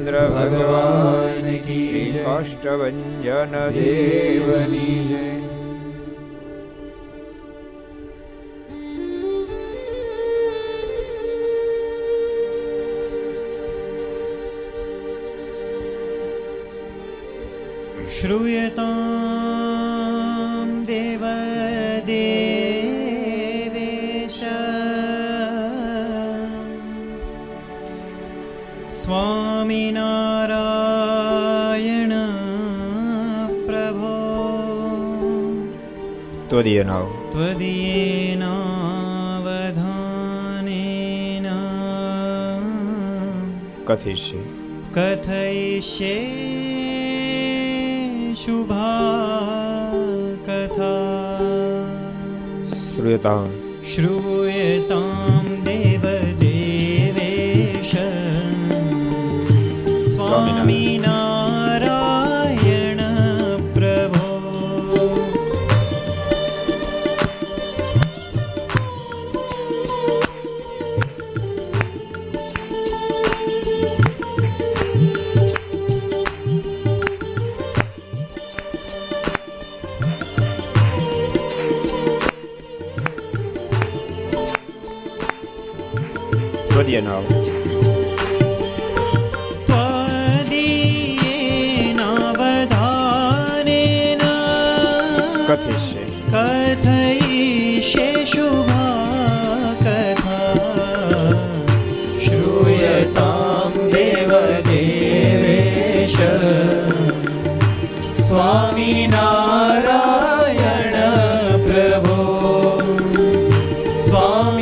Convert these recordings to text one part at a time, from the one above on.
રામચંદ્ર ભગવાન કી કાષ્ટભન દેવની જય श्रूयताम् જણાવો ત્વદીયેનાવધાનેન કથયિષ્યે કથયિષ્યે શુભા કથા શ્રૂયતા શ્રૂયતામ દેવ દેવેશ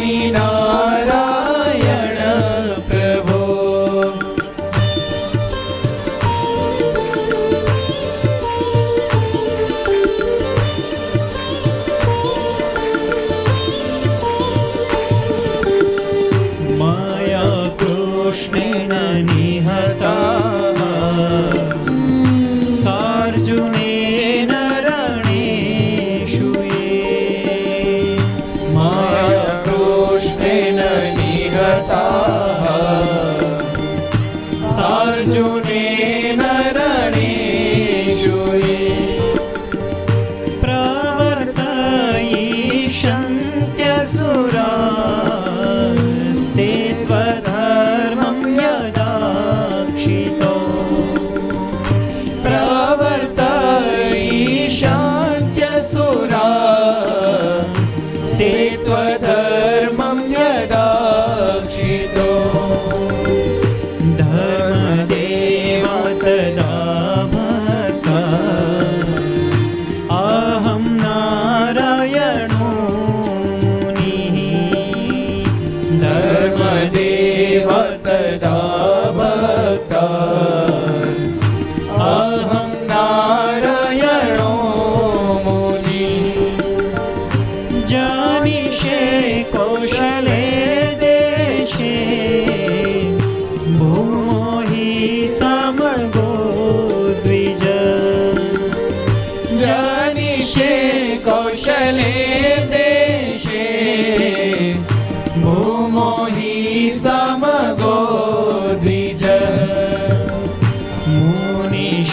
Medina.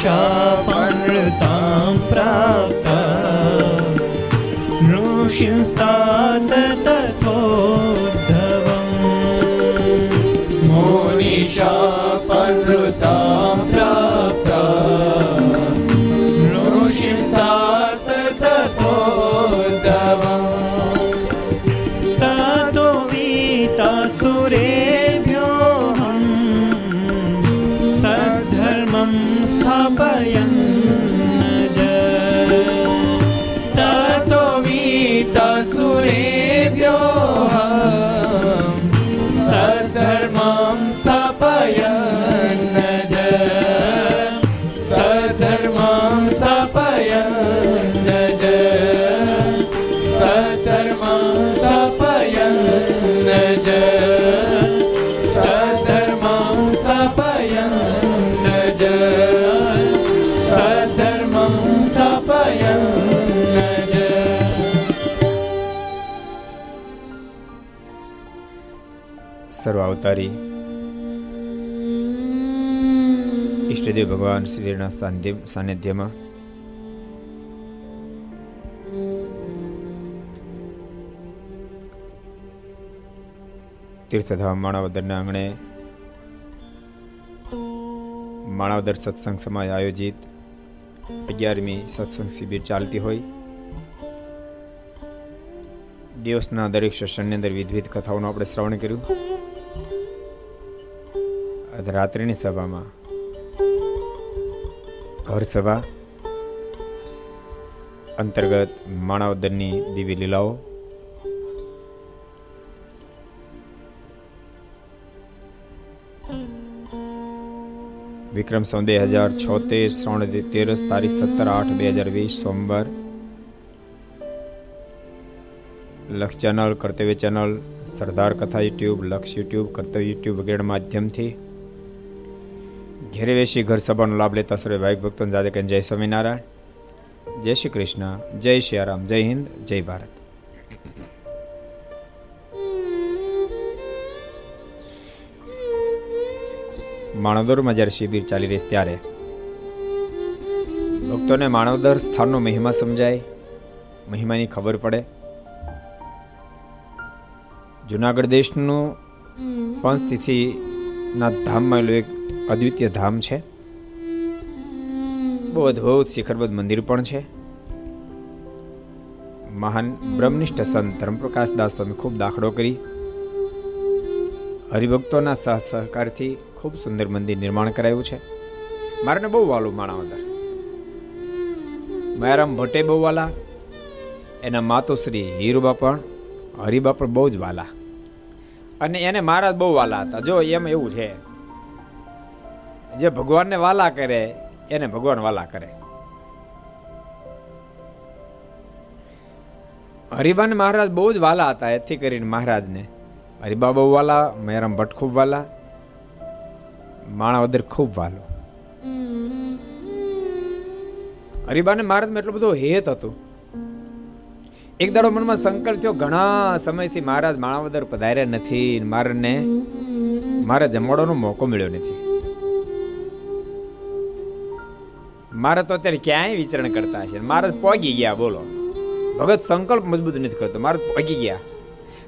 मुनिशापनृतां प्राप्ता ऋषिंस्तात સર્વ ઈષ્ટદેવ ભગવાન શ્રીના સાનિધ્યમાં. તીર્થધામ માણાવદરના આંગણે માણાવદર સત્સંગ સમાજ આયોજિત અગિયારમી સત્સંગ શિબિર ચાલતી હોય. દિવસના દરેક સેશનની અંદર વિવિધ કથાઓનું આપણે શ્રવણ કર્યું. રાત્રિની સભામાં. ઘર સભા અંતર્ગત માણાવદરની દિવ્ય લીલાઓ. વિક્રમ સંવત બે હજાર છોતેર ત્રણ તેરસ તારીખ સત્તર આઠ બે હજાર વીસ, સોમવાર. લક્ષ ચેનલ, કર્તવ્ય ચેનલ, સરદાર કથા યુટ્યુબ, લક્ષ યુટ્યુબ, કર્તવ્ય યુટ્યુબ વગેરે માધ્યમથી ઘેરે વેશી ઘર સભાનો લાભ લેતા સર્વે ભાઈ ભક્તો જાદે કે જય સ્વામિનારાયણ. જય શ્રી કૃષ્ણ, જય શ્રી રામ, જય હિન્દ, જય ભારત. માણવદરમાં જ્યારે શિબિર ચાલી રહી ત્યારે ભક્તોને માણવદર સ્થાનનો મહિમા સમજાય, મહિમાની ખબર પડે. જુનાગઢ દેશનું પંચતિથિના ધામમાં એક અદ્વિતીય ધામ છે. બહુ અદ્ભુત શિખરબદ્ધ મંદિર પણ છે. મહાન બ્રહ્મનિષ્ઠ સંત ધર્મપ્રકાશ દાસ સ્વામી ખૂબ દાખલો કરી. હરિભક્તોના સહ સહકારથી ખૂબ સુંદર મંદિર નિર્માણ કરાયું છે. મારાને બહુ વાલું માણાવદર માયારામ ભટ્ટે બહુ વાલા, એના માતુશ્રી હીરુબા પણ, હરિબા પણ બહુ જ વાલા. અને એને મહારાજ બહુ વાલા હતા. જો એમ એવું છે. જે ભગવાનને વાલા કરે એને ભગવાન વાલા કરે. હરિભાન મહારાજ બહુ જ વાલા હતા એથી કરીને મહારાજને. હરિબા બહુ વાલા મહેરામ ભટ્ટ ખૂબ વાલા માણાવદર ખૂબ વાલો. હરિબાને મહારાજમાં એટલો બધો હેત હતો. એક દાડો મનમાં સંકલ્પ થયો, ઘણા સમયથી મહારાજ માણાવદર પધાર્યા નથી મારને મારે જમાડવાનો મોકો મળ્યો નથી. મારે તો અત્યારે ક્યાંય વિચરણ કરતા હશે મારે પોગી ગયા, બોલો. ભગત સંકલ્પ મજબૂત નથી કરતો મારે પોગી ગયા.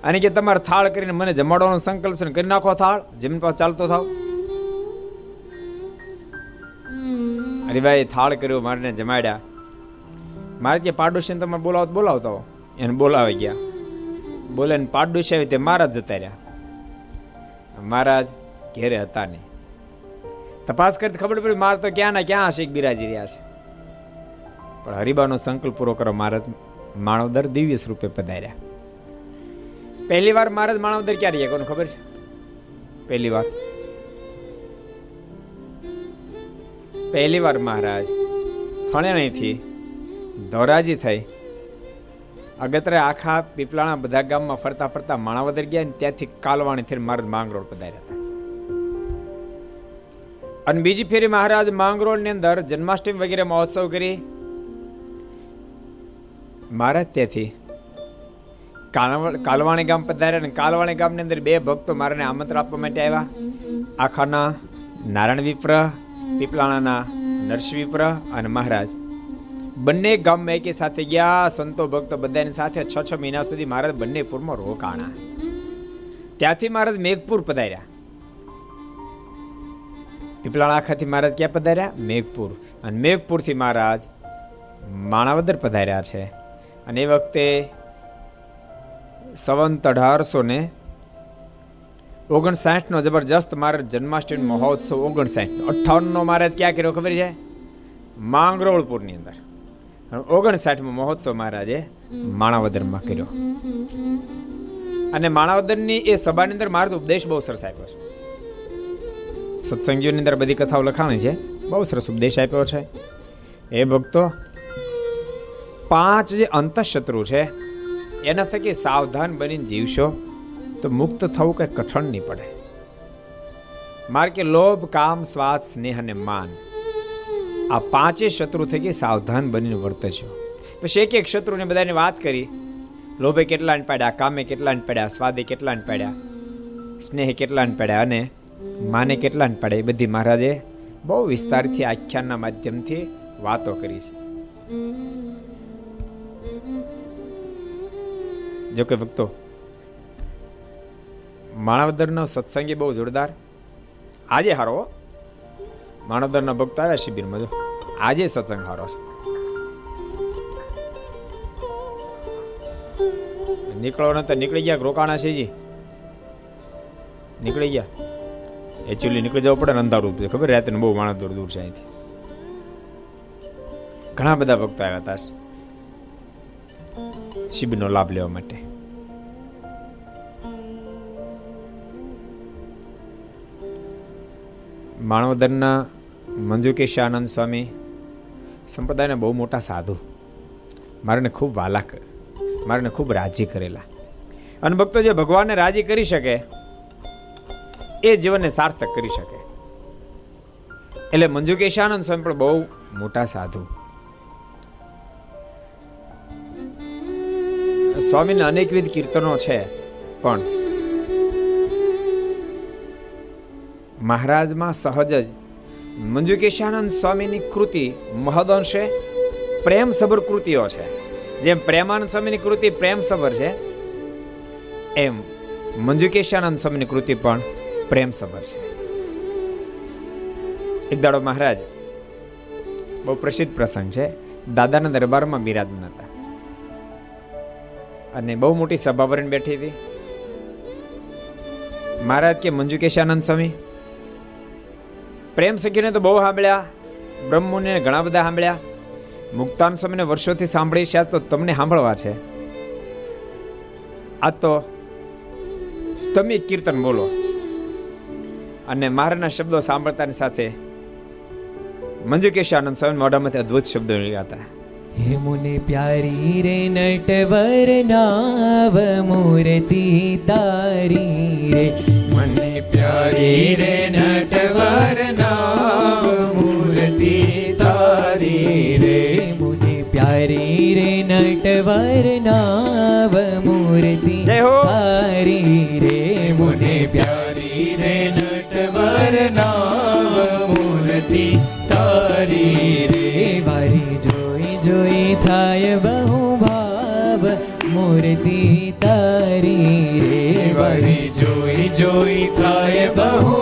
અને કે તમારે થાળ કરીને મને જમાડવાનો સંકલ્પ છે કરી નાખો થાળ, જમીન પાસે ચાલતો થાવ. અરે ભાઈ, થાળ કર્યો, મારને જમાડ્યા. મારે કે પાડોશીને તમે બોલાવો બોલાવતા હો. એને બોલાવી ગયા. બોલે પાડોશી આવી તે મહારાજ જતા રહ્યા. મહારાજ ઘેરે હતા નહીં. તપાસ કરતી ખબર પડી, મારે તો ક્યાં ના ક્યાં હશે બિરાજી રહ્યા છે. પણ હરિબાનો સંકલ્પ પૂરો કરો, મહારાજ માણવદર દિવ્ય સ્વરૂપે પધાર્યા. પહેલી વાર મહારાજ માણવદર ક્યારે ગયા કોને ખબર છે? પહેલી વાર. પહેલી વાર મહારાજ ફણેણીથી ધોરાજી થઈ અગત્રે આખા પીપલાણા બધા ગામમાં ફરતા ફરતા માણાવદર ગયા ને ત્યાંથી કાલવાણી થઈને મહારાજ માંગરોળ પધાર્યા હતા. અને બીજી ફેરી મહારાજ માંગરોળની અંદર જન્માષ્ટમી વગેરે મહોત્સવ કરી. મહારાજ ત્યાંથી કાલવાણી ગામ પધાર્યા અને કાલવાણી ગામની અંદર બે ભક્તો મારાને આમંત્રણ આપવા માટે આવ્યા. આખાના નારાયણ વિપ્ર, પીપલાણાના નરસિંહ વિપ્ર અને મહારાજ. બંને ગામમાં એકી સાથે ગયા, સંતો, ભક્તો બધાની સાથે છ છ મહિના સુધી મહારાજ બંને પૂરમાં રોકાણા. ત્યાંથી મહારાજ મેઘપુર પધાર્યા. પીપળાણા આખાથી મહારાજ ક્યાં પધાર્યા? મેઘપુર. અને મેઘપુરથી મહારાજ માણાવદર પધાર્યા છે. અને એ વખતે સંવંત અઢારસો ને ઓગણસાઠ નો જબરજસ્ત મારે જન્માષ્ટમી મહોત્સવ ઓગણસાઠ નો અઠાવન નો મારે ક્યાં કર્યો ખબર છે? માંગરોળપુરની અંદર. ઓગણસાઠમાં મહોત્સવ મહારાજે માણાવદરમાં કર્યો. અને માણાવદરની એ સભાની અંદર મારો ઉપદેશ બહુ સરસ આપ્યો છે. સત્સંગીઓની અંદર બધી કથાઓ લખાણી છે. બહુ સરસ ઉપદેશ આપ્યો છે. એ ભક્તો, પાંચ જે અંતઃશત્રુ છે, એના થકી સાવધાન બનીને જીવશો તો મુક્ત થવું કઈ કઠણ નહીં પડે. માર કે લોભ, કામ, સ્વાદ, સ્નેહ અને માન આ પાંચે શત્રુ થકી સાવધાન બનીને વર્તજો પછી એક એક શત્રુને બધાને વાત કરી. લોભે કેટલાને પાડ્યા, કામે કેટલાને પાડ્યા, સ્વાદે કેટલાને પાડ્યા, સ્નેહ કેટલાને પાડ્યા અને માને કેટલાને પાડ્યા, એ બધી મહારાજે બહુ વિસ્તારથી, આખ્યાનના માધ્યમથી વાતો કરી છે. જો કે ભક્તો, માણાવદરનો સત્સંગી બહુ જોરદાર. આજે હારો માણાવદરના ભક્તો આવ્યા શિબિરમાં. જો, આજે સત્સંગ હારો છે. નીકળવાનો તો નીકળી ગયા, રોકાણા છે જી નીકળી ગયા. એકચ્યુઅલી નીકળી જવું પડે ને અંધારું છે ખબર રાત્રે બહુ માણસ દૂર દૂર છે અહીંથી. ઘણા બધા ભક્તો આવ્યા હતા. શિબિરનો લાભ લેવા માટે. માણવદરના મંજુકેશ આનંદ સ્વામી, સંપ્રદાયના બહુ મોટા સાધુ. મારાને ખૂબ વાલા મારાને ખૂબ રાજી કરેલા. અને ભક્તો જે ભગવાનને રાજી કરી શકે, એ જીવનને સાર્થક કરી શકે. એટલે મંજુકેશાનંદ સ્વામી પણ બહુ મોટા સાધુ. સ્વામીના અનેકવિધ કીર્તનો છે, પણ મહારાજમાં સહજ જ મંજુકેશાનંદ સ્વામીની કૃતિ મહદઅંશે પ્રેમ સબર કૃતિઓ છે. જેમ પ્રેમાનંદ સ્વામીની કૃતિ પ્રેમ સબર છે, એમ મંજુકેશાનંદ સ્વામીની કૃતિ પણ પ્રેમ સબર છે. એક દાડો મહારાજ, બહુ પ્રસિદ્ધ પ્રસંગ છે. દાદાના દરબારમાં બિરાજમાન હતા. અને બહુ મોટી સભા ભરીને બેઠી હતી. મહારાજ કે, મંજુકેશાનંદ સ્વામી પ્રેમ સખીને તો બહુ સાંભળ્યા બ્રહ્મુને ઘણા બધા સાંભળ્યા. મુક્તાન સ્વામીને વર્ષોથી સાંભળી છે તો તમને સાંભળવા છે. આ તો તમે કીર્તન બોલો. અને મારાના શબ્દો સાંભળતાની સાથે મંજુ કેશાનંદ સ્વામી મોઢામાંથી અદ્ભુત શબ્દો નીકળ્યા હતા. હે મુને પ્યારી રે નટવર નાવ મૂર્તિ તારી રે. મને પ્યારી રે નટવર નાવ મૂર્તિ તારી રે. મુને પ્યારી રે નટવર નાવ મૂર્તિ જય હો. તારી રે વરી જોઈ જોઈ થાય બહુ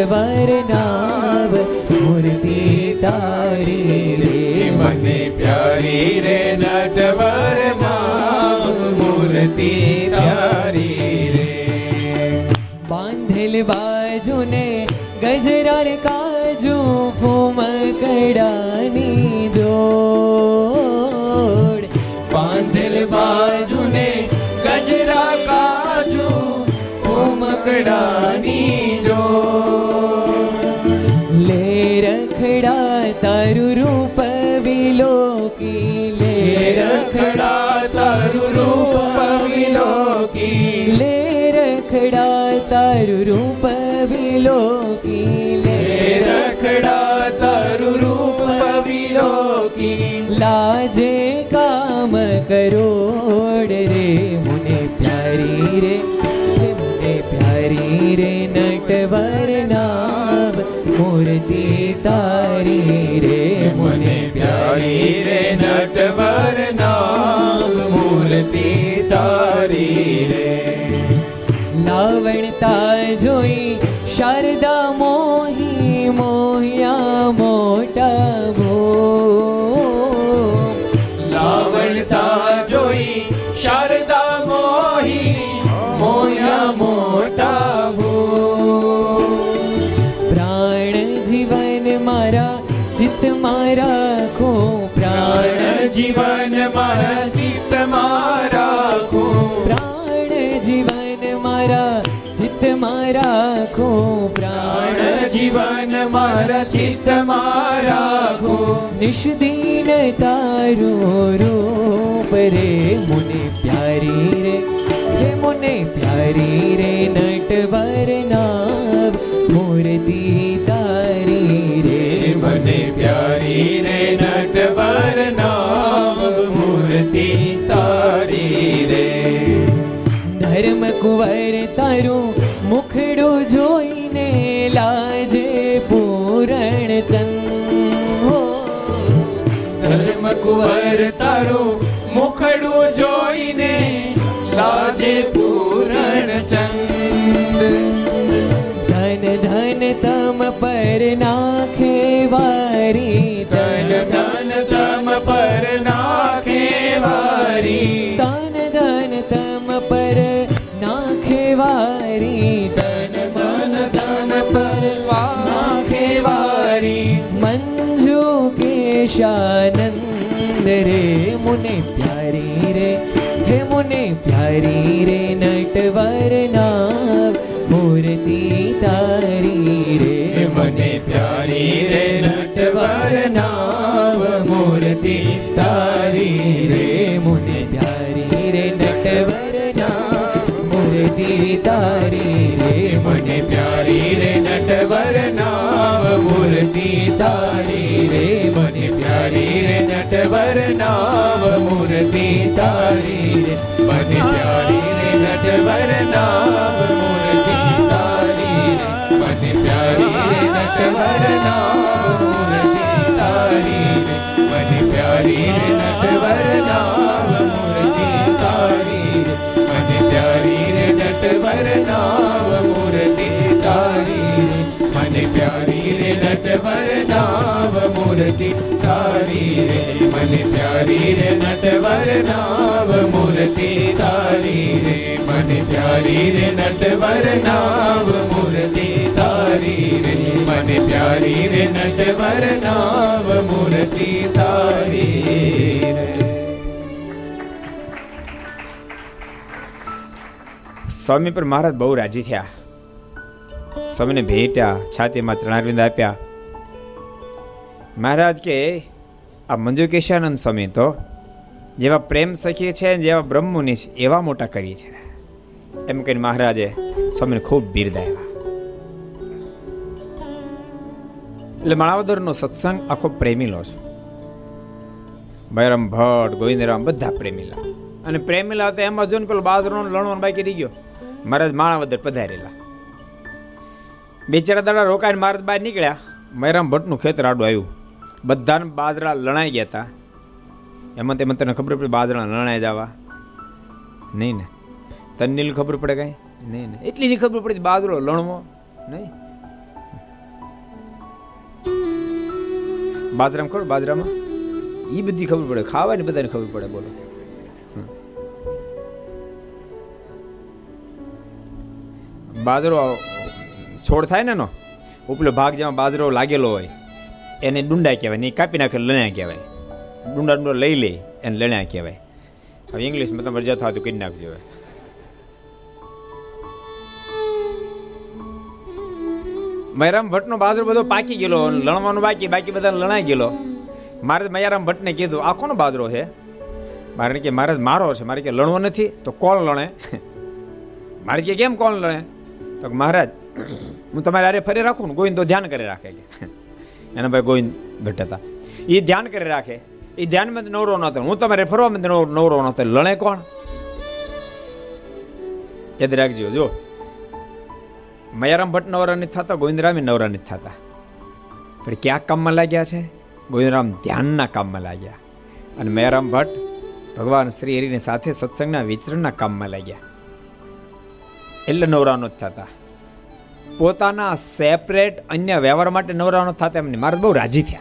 નટવર નાવ મૂર્તિ તારી રે મને પ્યારી રે નટવર મૂર્તિ તારી રે બાંધેલ બાજુ ને ગજરાર કાજુ ફૂમ કડાની જોડ બાંધેલ બાજુને ગજરા કાજુ ફૂમ જો કરોડ રે, મુને પ્યારી રે મુને પ્યારી રે નટવર નામ મૂર્તિ તારી રે, મને પ્યારી રે નટવર નામ મૂર્તિ તારી રે. લાવણતા જોઈ, શારદા મોહી મોહ્યા ચિત્ત મારા ખો પ્રાણ જીવન મારા ચિત્ત મારા ખો નિષ્દીન તારું રૂપ રે મુને પ્યારી રે હે મુને પ્યારી રે નટવર નાવ મૂર્તિ તારી રે. મને પ્યારી રે નટવર નામ મૂર્તિ તારી રે. ધર્મ કુંવર તારું મુખડું જોઈને લાજે પૂરણ ચંદ. ધર્મ કુંવર તારું મુખડું જોઈને લાજે પૂરણ ચંદ. ધન ધન તમ પર નાખે વારી ધન ધન તમ પર નાખે વારી. ધન ધન તમ પર વારી, તન ધન તન પર નાખે વારી. મંજુ કેશાનંદ રે, મુને પ્યારી રે, હે મુને પ્યારી રે નટવર નાવ મૂર્તિ તારી રે. મને પ્યારી રે નટવર નામ મૂર્તિ તારી રે, મુને મૂર્તિ તારી રે, મને પ્યારી રે, નટવર નામ મૂર્તિ તારી રે, મને પ્યારી રે, નટવર નામ મૂર્તિ તારી રે, મને પ્યારી રે, નટવર નામ મૂર્તિ તારી રે, મને પ્યારી રે, નટવર નામ મૂર્તિ તારી રે, મને પ્યારી રે અમર નામ મૂર્તિ તારી. મને પ્યારી રે નટવર નામ મૂર્તિ તારી રે. મને પ્યારી રે નટવર નામ મૂર્તિ તારી રે. મને પ્યારી રે નટવર નામ મૂર્તિ તારી રે. મને પ્યારી રે નટવર નામ મૂર્તિ તારી રે. સ્વામી પર મહારાજ બહુ રાજી થયા. સ્વામીને ભેટ્યા, છાતીમાં ચરણારવિંદ આપ્યા. મહારાજ કે, આ મંજુ કેશાનંદ સ્વામી તો જેવા પ્રેમ સખી છે જેવા બ્રહ્મુની છે, એવા મોટા કરી છે. એમ કહીને મહારાજે સ્વામીને ખૂબ બિરદાવ્યા એટલે માણાવદરનો સત્સંગ આખો પ્રેમીલો છે. ભૈરમ ભટ્ટ ગોવિંદરામ બધા પ્રેમીલા. અને પ્રેમીલા તો એમાં જો ને પેલો બાજરો લણવાનો બાકી રહી ગયો. મહારાજ માણાવદર પધારેલા. બિચારા દાડા રોકાઈને મહારાજ બહાર નીકળ્યા. મૈરામ ભટ્ટનું ખેતર આડું આવ્યું. બધાને બાજરા લણાઈ ગયા હતા એમાં તેમાં તને ખબર પડી બાજરા લણાઈ જવા? નહીં ને. તને ખબર પડે કાંઈ? નહીં ને. એટલી ની ખબર પડી બાજરો લણવો? નહીં. બાજરામાં ખબર, બાજરામાં? એ બધી ખબર પડે. ખાવાની બધાને ખબર પડે, બોલો. બાજરો છોડ થાય ને ઉપલો ભાગ જેમાં બાજરો લાગેલો હોય, એને ડુંડા કહેવાય ને કાપી નાખે લણ્યા કહેવાય. ડુંડા ડુંડા લઈ લે એને લણ્યા કહેવાય. હવે ઇંગ્લિશમાં તમારે જતો તો કરી નાખજો હવે. મયરામ ભટ્ટનો બાજરો બધો પાકી ગયેલો લણવાનું બાકી બાકી બધા લણાઈ ગયેલો. મારે મયારામ ભટ્ટને કીધું, આ કોનો બાજરો છે? મારે કે, મારે, મારો છે. મારે કે, લણવો નથી, તો કોણ લણે? મારે કે, કેમ કોણ લણે? તો મહારાજ, હું તમારે આરે ફરી રાખું ને? ગોવિંદ તો ધ્યાન કરી રાખે કે. એના ભાઈ ગોવિંદ ભટ્ટ હતા. એ ધ્યાન કરી રાખે. એ ધ્યાનમાં નવરો નહોતો હું તમારે ફરવા ફરવામાં નવરો નહોતો લણે કોણ? યાદ રાખજો, જો. મયારામ ભટ્ટ નવરા નથી થતા, ગોવિંદરામ નવરા નથી થતા. પણ ક્યાં કામમાં લાગ્યા છે? ગોવિંદરામ ધ્યાનના કામમાં લાગ્યા. અને મયારામ ભટ્ટ ભગવાન શ્રી હરિની સાથે સત્સંગના વિચરણના કામમાં લાગ્યા. એટલે નવરા નથી થતા. પોતાના સેપરેટ અન્ય વ્યવહાર માટે નવરા નથી થતા એમને મહારાજ બહુ રાજી થયા.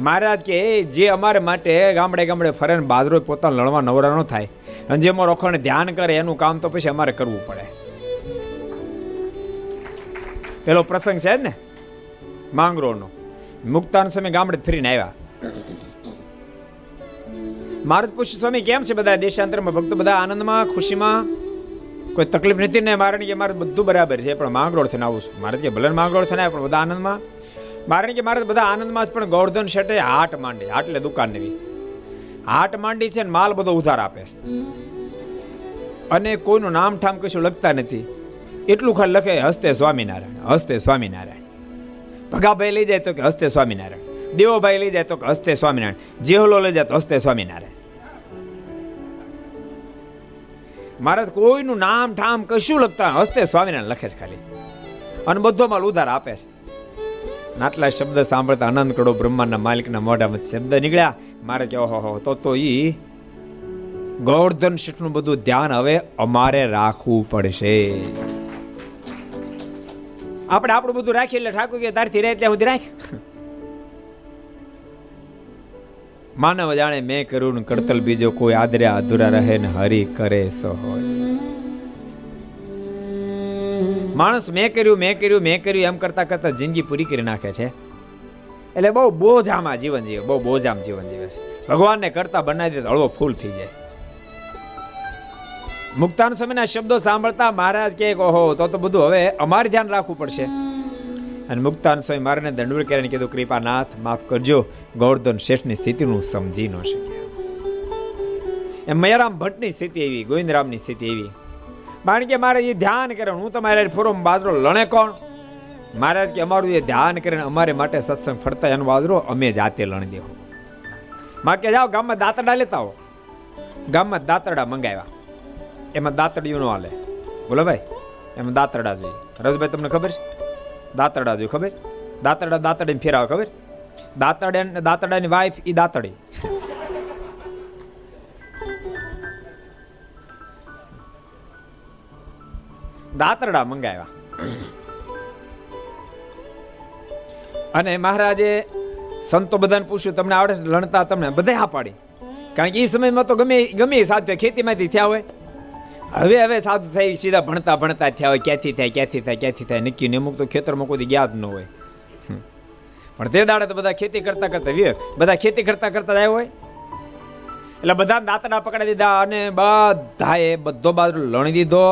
મહારાજ કે જે અમારે માટે ગામડે ગામડે ફરે ને બાજરો પોતાના લણવા નવરા ન થાય અને જે અમારો અખંડ ધ્યાન કરે એનું કામ તો પછી અમારે કરવું પડે. પેલો પ્રસંગ છે ને માંગરોળનો મુક્તાન સમય ગામડે ફરીને આવ્યા. મારે પુષ્ય સ્વામી, કેમ છે બધા દેશાંતરમાં? ભક્તો બધા આનંદમાં, ખુશીમાં? કોઈ તકલીફ નથી ને મારે કે મારે બધું બરાબર છે, પણ માંગરોળ થઈને આવું છું. મારે કે ભલે માંગરોળ થઈને પણ બધા આનંદમાં. મારે કે મારે બધા આનંદમાં જ, પણ ગોવર્ધન શેઠે હાટ માંડી આટલે દુકાન નવી હાટ માંડી છે ને માલ બધો ઉધાર આપે છે. અને કોઈનું નામ ઠામ કશું લખતા નથી. એટલું ખાલી લખે હસ્તે સ્વામિનારાયણ હસ્તે સ્વામિનારાયણ. ભગાભાઈ લઈ જાય તો કે હસ્તે સ્વામિનારાયણ. દેવોભાઈ લઈ જાય તો કે હસ્તે સ્વામિનારાયણ. જેહલો લઈ જાય તો હસ્તે સ્વામિનારાયણ. મહારાજ કોઈનું નામ ઠામ કશું લખતા હસ્તે સ્વામિનારાયણ લખે છે ખાલી. અને બધો માલ ઉધાર આપે છે. આટલા શબ્દ સાંભળતા આનંદ કડો બ્રહ્માંડના માલિકના મોઢામાં શબ્દ નીકળ્યા. મારે કે ઓહો તો તો ઈ ગોવર્ધન શેઠનું બધું ધ્યાન હવે અમારે રાખવું પડશે. આપણે આપણું બધું રાખીએ એટલે ઠાકોર કે તારથી રહે ત્યાં સુધી રાખ માનવ જાણે મેં કર્યું કરતલ બીજો કોઈ આદરે અધૂરા રહે ને હરી કરે સો હોય. માણસ મેં કર્યું મેં કર્યું મેં કર્યું, એમ કરતા કરતા જિંદગી પૂરી કરી નાખે છે. એટલે બહુ બોજામાં જીવન જીવે, બહુ બોજામ જીવન જીવે છે. ભગવાનને કરતા બનાવી દે હળવો ફૂલ થઈ જાય. મુક્તાન સ્વામીના શબ્દો સાંભળતા મહારાજ કે ઓહો, તો તો બધું હવે અમારે ધ્યાન રાખવું પડશે. અને મુક્તાન સ્વામી મારાને દંડવડ કરીને કીધું, કૃપાનાથ, માફ કરજો. ગોવર્ધન શેઠની સ્થિતિનું સમજી ન શક્યા. એમ મયારામ ભટ્ટની સ્થિતિ એવી, ગોવિંદરામની સ્થિતિ એવી. કારણ કે મારે એ ધ્યાન કરે, હું તમારે ફોરો બાજરો, લણે કોણ? મહારાજ, કે અમારું એ ધ્યાન કરીને અમારે માટે સત્સંગ ફરતા એનો બાજરો, અમે જાતે લણી દેવો માં, કે જાઓ, ગામમાં દાંતડા લેતા હો ગામમાં દાંતરડા મંગાવ્યા. એમાં દાંતડિયું ન હાલે. બોલો ભાઈ, એમાં દાંતરડા જોઈએ. રજભાઈ, તમને ખબર છે? દાંતરડા જોયું ખબર? દાંતરડા દાંતડીને ફેરાવે, ખબર? દાંતડા દાંતડાની વાઈફ એ દાંતડી દાંતરડા. મંગાવ્યા. અને મહારાજે સંતો બધાને પૂછ્યું, તમને આવડે લણતા તમને બધા હા પાડી કારણ કે એ સમયમાં તો ગમે ગમે સાધુ ખેતીમાંથી થયા હોય. હવે હવે સાધુ થઈ સીધા ભણતા ભણતા થયા હોય, ક્યાંથી થાય ક્યાંથી થાય ક્યાંથી થાય, નક્કી ને અમુક તો ખેતરમાં કોઈ ગયા જ ન હોય. પણ તે દાડે તો બધા ખેતી કરતા કરતા વિવેક, બધા ખેતી કરતા કરતા આવ્યા હોય. એટલે બધા દાંતડા પકડી દીધા અને બધાએ બધો બાજુ લણી દીધો,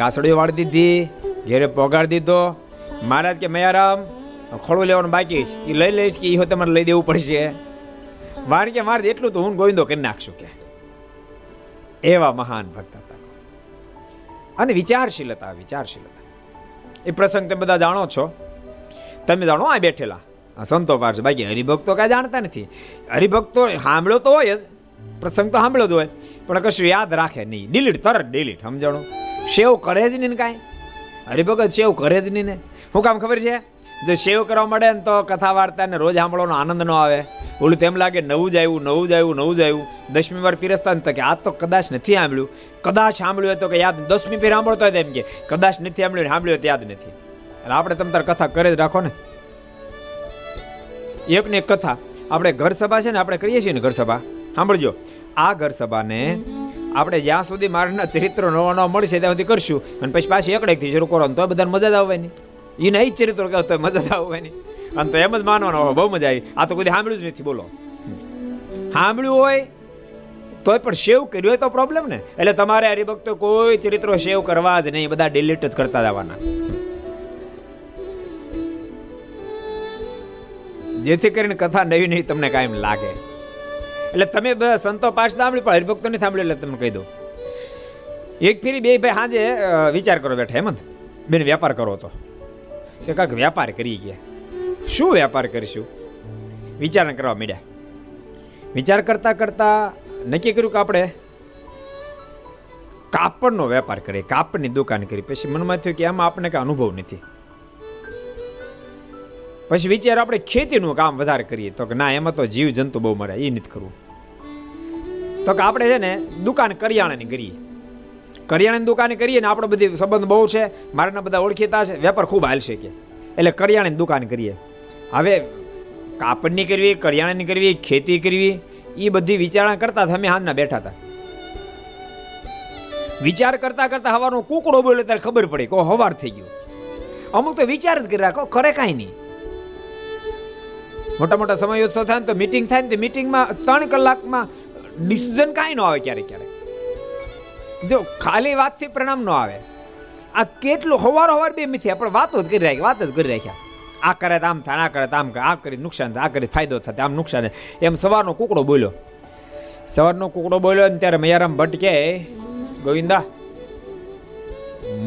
ગાસડીઓ વાળી દીધી, ઘેરે પોગાડી દીધો. મહારાજ કે, મયારામ, ખોળું લેવાનું બાકી છે. એ લઈ લઈશ કે એ તમારે લઈ દેવું પડશે? વાર કે મારે એટલું તો હું ગોવિંદો કરી નાખશું કે. એવા મહાન ભક્ત હતા. અને વિચારશીલતા વિચારશીલતા. એ પ્રસંગ તમે બધા જાણો છો. તમે જાણો આ બેઠેલા. સંતો પાર છે બાકી હરિભક્તો કાંઈ જાણતા નથી. હરિભક્તો સાંભળ્યો તો હોય જ. પ્રસંગ તો સાંભળ્યો જ હોય. પણ કશું યાદ રાખે નહીં. ડિલીટ, તરત ડિલીટ, સમજાણો. સેવ કરે જ નહીં ને કાંઈ. હરિભગત સેવ કરે જ નહીં ને. શું કામ ખબર છે? જો સેવ કરવા મળે ને તો કથા વાર્તાને રોજ સાંભળવાનો આનંદ ન આવે. ઓલું તેમ લાગે નવું જ આવ્યું, નવું જ આવ્યું, નવું જ આવ્યું. દસમી વાર પીરસતા ને કે આ તો કદાચ નથી સાંભળ્યું. કદાચ સાંભળ્યું તો કે યાદ દસમી ફેર સાંભળતો હોય એમ કે, કદાચ નથી સાંભળ્યું સાંભળ્યું તો યાદ નથી. એટલે આપણે તમ તાર કથા કરે જ રાખો ને. એક ને એક કથા. આપણે ઘર સભા છે ને, આપણે કરીએ છીએ ને ઘર સભા. સાંભળજો. આ ઘર સભાને આપણે જ્યાં સુધી મારના ચરિત્ર નવા નવા મળશે ત્યાં સુધી કરશું. અને પછી પાછી એકડેકથી શરૂ કરો તો બધાને મજા જ આવવાની. એને એ ચરિત્રો કહો તો મજા જ આવવાની. અને તો એમ જ માનવાનો બહુ મજા આવી. આ તો કોઈ સાંભળ્યું જ નથી, બોલો. સાંભળ્યું હોય, તોય પણ સેવ કર્યું હોય તો પ્રોબ્લેમ ને. એટલે તમારે હરિભક્તો કોઈ ચરિત્રો સેવ કરવા જ નહીં, બધા ડિલીટ જ કરતા જવાના. જેથી કરીને કથા નવી નવી તમને કાયમ લાગે. એટલે તમે બધા સંતો પાછ સાંભળી પણ હરિભક્તો નહીં સાંભળ્યું એટલે તમને કહી દઉં એક ફેરી બે ભાઈ સાંજે વિચાર કરો બેઠા, હેમંત. બેન વેપાર કરો તો. કે કાંઈક વેપાર કરી ગયા શું વેપાર કરીશું? વિચારણા કરવા માંડ્યા. વિચાર કરતા કરતા નક્કી કર્યું કે આપણે કાપડનો વેપાર કરીએ, કાપડની દુકાન કરી પછી મનમાં થયું કે આમાં આપણને કાંઈ અનુભવ નથી. પછી વિચાર આપણે ખેતીનું કામ વધારે કરીએ. તો કે ના, એમાં તો જીવ જંતુ બહુ મરે એ નથી કરવું. તો કે આપણે છે ને દુકાન કરિયાણાની કરીએ. કરિયાણાની દુકાન કરીએ ને આપણો બધી સંબંધ બહુ છે. મારાના બધા ઓળખીતા છે. વેપાર ખૂબ હાલશે કે. એટલે કરિયાણાની દુકાન કરીએ. હવે કાપડની કરવી, કરિયાણાની કરવી, ખેતી કરવી એ બધી વિચારણા કરતા અમે હાથના બેઠા હતા. વિચાર કરતા કરતા હવાનો કુકડો બોલ્યો ત્યારે ખબર પડી કે હવાર થઈ ગયો. અમુક તો વિચાર જ કરી રાખો કરે કાંઈ નહીં. મોટા મોટા સમયોત્સવ થાય ને તો મીટિંગ થાય ને તો મીટિંગમાં ત્રણ કલાકમાં ડિસિઝન કાંઈ ન આવે ક્યારેક ક્યારેક. જો ખાલી વાતથી પરિણામ ન આવે. આ કેટલું હવાર હવાર બે મિથી આપણે વાતો જ કરી રાખ્યા વાત જ કરી રાખ્યા. આ કરે તો આમ થાય આ કરે તો આમ કરે આ કરી નુકસાન થાય, આ કરી ફાયદો થાય, આમ નુકસાન એમ સવારનો કુકડો બોલ્યો. સવારનો કુકડો બોલ્યો ને ત્યારે મૈયારામ ભટ્ટ કે ગોવિંદા,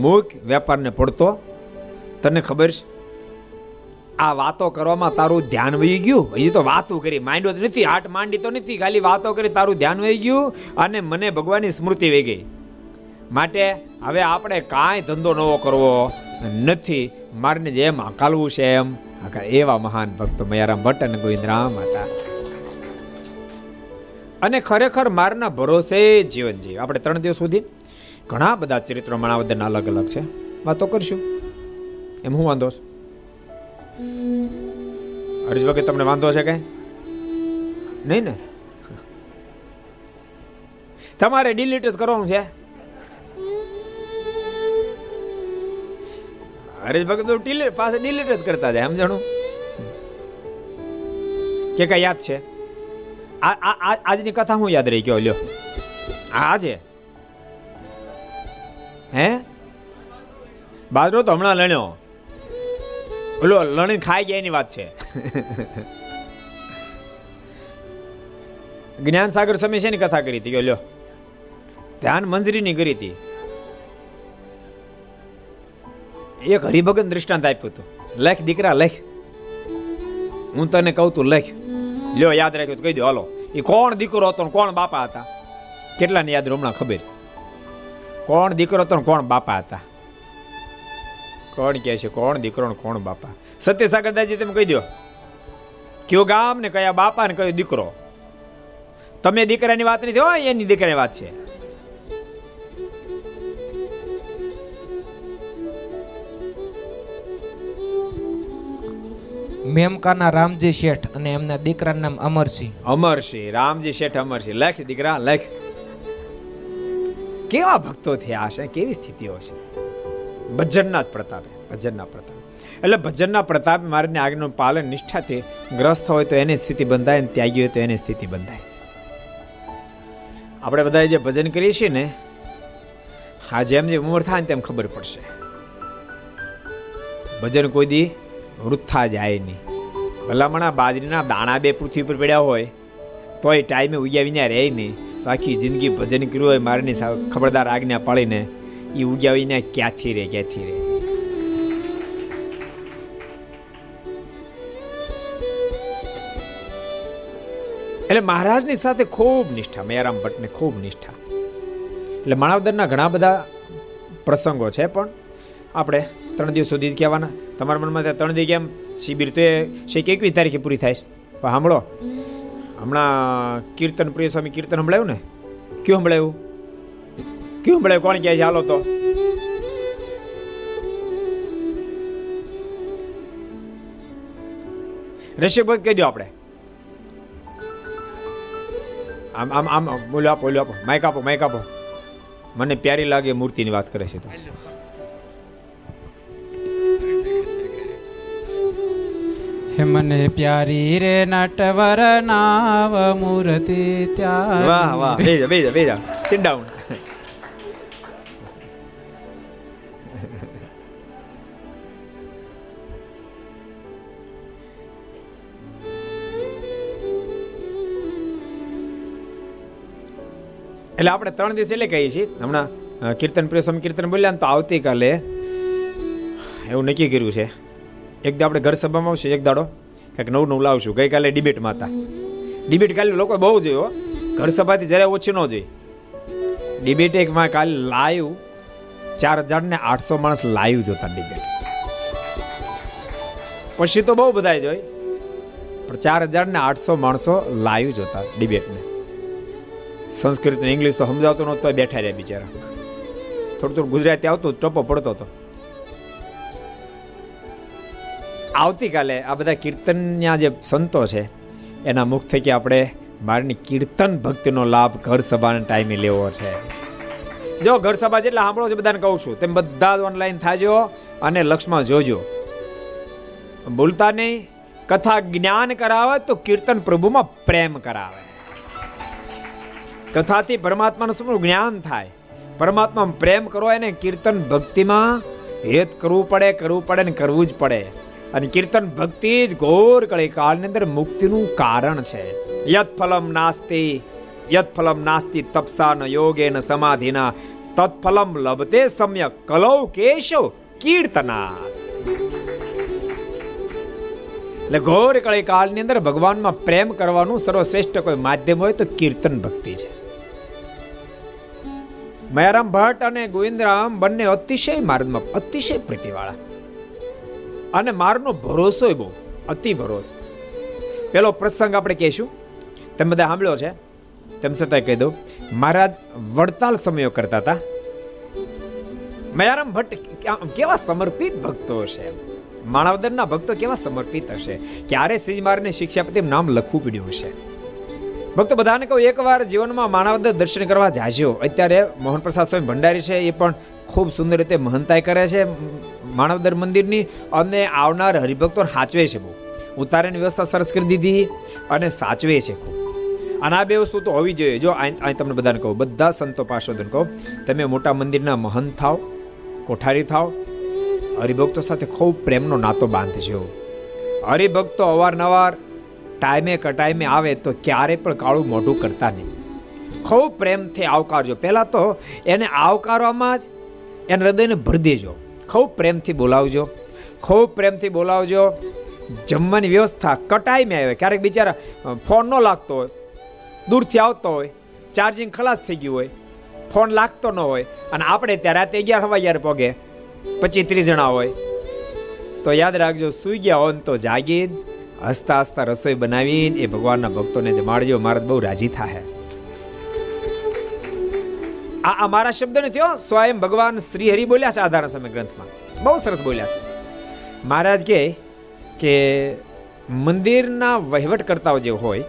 મૂક વેપારને પડતો. તને ખબર છે? આ વાતો કરવામાં તારું ધ્યાન વહી ગયું. હજી તો વાતો કરી, માંડ્યો તો નથી, હાટ માંડી તો નથી, ખાલી વાતો કરી તારું ધ્યાન વહી ગયું અને મને ભગવાનની સ્મૃતિ વહી ગઈ. માટે હવે આપણે કાંઈ ધંધો નવો કરવો નથી. મારને જેમ હકાલવું છે એમ એવા મહાન ભક્તો મયારામ ભટ્ટ અને ગોવિંદરામ હતા. અને ખરેખર મારના ભરોસે જીવન જીવ. આપણે ત્રણ દિવસ સુધી ઘણા બધા ચરિત્રો માણાવદરના અલગ અલગ છે. વાતો કરશું. એમ હું વાંધો છે? હરીશભાઈ તમને વાંધો છે કઈ? નહીં ને? તમારે ડિલીટ જ કરવાનું છે. ડિલીટ પાસે ડિલીટ જ કરતા જાય, સમજણું? કે કઈ યાદ છે? આજની કથા હું યાદ રહી ગયો, લ્યો. આજે હે? બાજરો તો હમણાં લણ્યો. ઓલો લણી ખાઈ ગયા એની વાત છે. જ્ઞાન સાગર સમય છે કથા કરી હતી લ્યો? ધ્યાન મંજરીની કરી હતી. એક હરિભગન દૃષ્ટાંત આપ્યું હતું. લખ, દીકરા, લખ. હું તને કહું તું, લખ. લ્યો, યાદ રાખ્યો કહી દો, હાલો. એ કોણ દીકરો હતો કોણ બાપા હતા? કેટલાને યાદ રહ્યું, હમણાં ખબર? કોણ દીકરો હતો કોણ બાપા હતા? કોણ કહે છે, કોણ દીકરો કોણ બાપા? સત્ય સાગરદાસજી તમે કહી દો. કયો ગામ ને કયા બાપા ને કયો દીકરો? તમે દીકરાની વાત નથી હોય એની દીકરાની વાત છે. મેમકાના રામજી શેઠ અને એમના દીકરાનું નામ અમરસિંહ અમરસિંહ રામજી શેઠ અમરસિંહ લખ દીકરા, લખ. કેવા ભક્તો થયા છે કેવી સ્થિતિઓ છે? ભજનના જ પ્રતાપે ભજનના પ્રતાપે. એટલે ભજનના પ્રતાપે મારીને આજ્ઞાનું પાલન નિષ્ઠાથી ગ્રસ્ત હોય તો એની સ્થિતિ બંધાય અને ત્યાગી હોય તો એની સ્થિતિ બંધાય. આપણે બધા જે ભજન કરીએ છીએ ને, હા, જેમ જેમ ઉંમર થાય ને તેમ ખબર પડશે. ભજન કોઈ દી વૃથા જાય નહીં. ભલામણા બાજરીના દાણા બે પૃથ્વી પર પડ્યા હોય, તોય ટાઈમે ઉગ્યાવીને રહે નહીં. તો આખી જિંદગી ભજન કર્યું હોય મારની ખબરદાર આજ્ઞા પાળીને એ ઉગ્યાવીને ક્યાંથી રહે ક્યાંથી રહે? એટલે મહારાજની સાથે ખૂબ નિષ્ઠા મેયારામ ભટ્ટને ખૂબ નિષ્ઠા. એટલે માણાવદરના ઘણા બધા પ્રસંગો છે, પણ આપણે ત્રણ દિવસ સુધી જ કહેવાના. તમારા મનમાં ત્રણ દી કેમ? શિબિર તો એ શેક એકવીસ તારીખે પૂરી થાય છે. પણ સાંભળો, હમણાં કીર્તન, પ્રિય સ્વામી કીર્તન સંભળાયું ને? કયું સંભળાયું? કયું સંભળાયું? કોણ કહે છે? હાલો તો. ઋષિભદ કહી દો આપણે. આમ આમ આમ, બોલો આપો બોલો આપો. માઇક આપો માઇક આપો. મને પ્યારી લાગે મૂર્તિની વાત કરે છે તો. મને પ્યારી રે નટવર નાવ મૂર્તિ ત્યાં વાહ વાહ, બેજા બેજા બેજા. સિટ ડાઉન એટલે આપણે ત્રણ દિવસ એટલે કહીએ છીએ. હમણાં કીર્તન પ્રિય કીર્તન બોલ્યા ને તો આવતીકાલે એવું નક્કી કર્યું છે. એક આપણે ઘર સભામાં આવશે, એક દાડો કંઈક નવું નવું લાવશું. ગઈકાલે ડિબેટમાં હતા. ડિબેટ કાલે લોકો બહુ જોયો ઘર સભાથી જરાય ઓછી ન જોઈ. ડિબેટ એકમાં કાલે લાઈવ ચાર હજાર ને આઠસો માણસ લાઈવ જોતા ડિબેટ. પછી તો બહુ બધા જોઈ. પણ ચાર હજાર ને આઠસો માણસો લાઈવ જોતા ડિબેટને. સંસ્કૃત ને ઇંગ્લિશ તો સમજાવતો નહોતો, બેઠા રહ્યા બિચારા. થોડું થોડું ગુજરાતી આવતું, ટપો પડતો હતો આવતીકાલે આ બધા કીર્તનના જે સંતો છે, એના મુખ થકી આપણે મારની કીર્તન ભક્તિનો લાભ ઘર સભાના ટાઈમે લેવો છે. જો ઘર સભા જેટલા સાંભળો છો બધાને કહું છું, તેમ બધા જ ઓનલાઈન થાજો અને લક્ષમાં જોજો. બોલતા નહીં, કથા જ્ઞાન કરાવે તો કીર્તન પ્રભુમાં પ્રેમ કરાવે. કથાથી પરમાત્માનું સમૂહ જ્ઞાન થાય. પરમાત્મા પ્રેમ કરો એને કીર્તન ભક્તિમાં હેત કરવું પડે કરવું પડે ને કરવું જ પડે. અને કીર્તન ભક્તિ જ ઘોર કળી કાળની અંદર મુક્તિનું કારણ છે. યત ફલમ નાસ્તિ યત ફલમ નાસ્તિ તપસા ન યોગે ન સમાધિના, તત્ફલમ લભતે સમ્યક કલૌ કેશવ કીર્તના એટલે ઘોર કળી કાળની અંદર ભગવાનમાં પ્રેમ કરવાનું સર્વશ્રેષ્ઠ કોઈ માધ્યમ હોય તો કીર્તન ભક્તિ છે. મયારામ ભટ્ટ અને ગોવિંદરામ બંને અતિશય માર્ગમાં અતિશય પ્રીતિવાળા. અને મારનો ભરોસો બહુ, અતિ ભરોસો. પેલો પ્રસંગ આપણે કહેશું. તમે બધા સાંભળ્યો છે? તેમ છતાં કહી દઉં, મહારાજ વડતાલ સમયો કરતા હતા. મયારામ ભટ્ટ કેવા સમર્પિત ભક્તો છે માણાવદરના ભક્તો કેવા સમર્પિત હશે? ક્યારે સિજ મારને શિક્ષાપતિ નામ લખવું પડ્યું હશે? ભક્તો, બધાને કહું, એકવાર જીવનમાં માણાવદર દર્શન કરવા જાજો. અત્યારે મોહન પ્રસાદ સ્વામી ભંડારી છે, એ પણ ખૂબ સુંદર રીતે મહંતાઈ કરે છે માણાવદર મંદિરની, અને આવનાર હરિભક્તો સાચવે છે બહુ. ઉતારેની વ્યવસ્થા સરસ કરી દીધી અને સાચવે છે ખૂબ. અને આ બે વસ્તુ તો હોવી જોઈએ. જો અહીં તમને બધાને કહું, બધા સંતો પાર્ષદોને કહું, તમે મોટા મંદિરના મહંત થાવ, કોઠારી થાવ, હરિભક્તો સાથે ખૂબ પ્રેમનો નાતો બાંધજો. હરિભક્તો અવારનવાર ટાઈમે કટાઈમે આવે તો ક્યારે પણ કાળું મોઢું કરતા નહીં. ખૂબ પ્રેમથી આવકારજો. પહેલાં તો એને આવકારવામાં જ એને હૃદયને ભરી દેજો. ખૂબ પ્રેમથી બોલાવજો. ખૂબ પ્રેમથી બોલાવજો. જમવાની વ્યવસ્થા કટાઈમે આવે. ક્યારેક બિચારા ફોન ન લાગતો હોય, દૂરથી આવતો હોય, ચાર્જિંગ ખલાસ થઈ ગયું હોય, ફોન લાગતો ન હોય અને આપણે ત્યાં રાતે અગિયાર હવા અગિયાર પગે, પચીસ ત્રીસ જણા હોય, તો યાદ રાખજો, સુઈ ગયા હોય તો જાગીને. હસતા હસતા રસોઈ બનાવીને એ ભગવાનના ભક્તોને જમાડજો. મહારાજ બહુ રાજી થાય આ આ મારા શબ્દ હો સ્વયં ભગવાન શ્રી હરિ બોલ્યા છે આધાર સમય ગ્રંથમાં. બહુ સરસ બોલ્યા છે. મહારાજ કહે કે મંદિરના વહીવટકર્તાઓ જે હોય,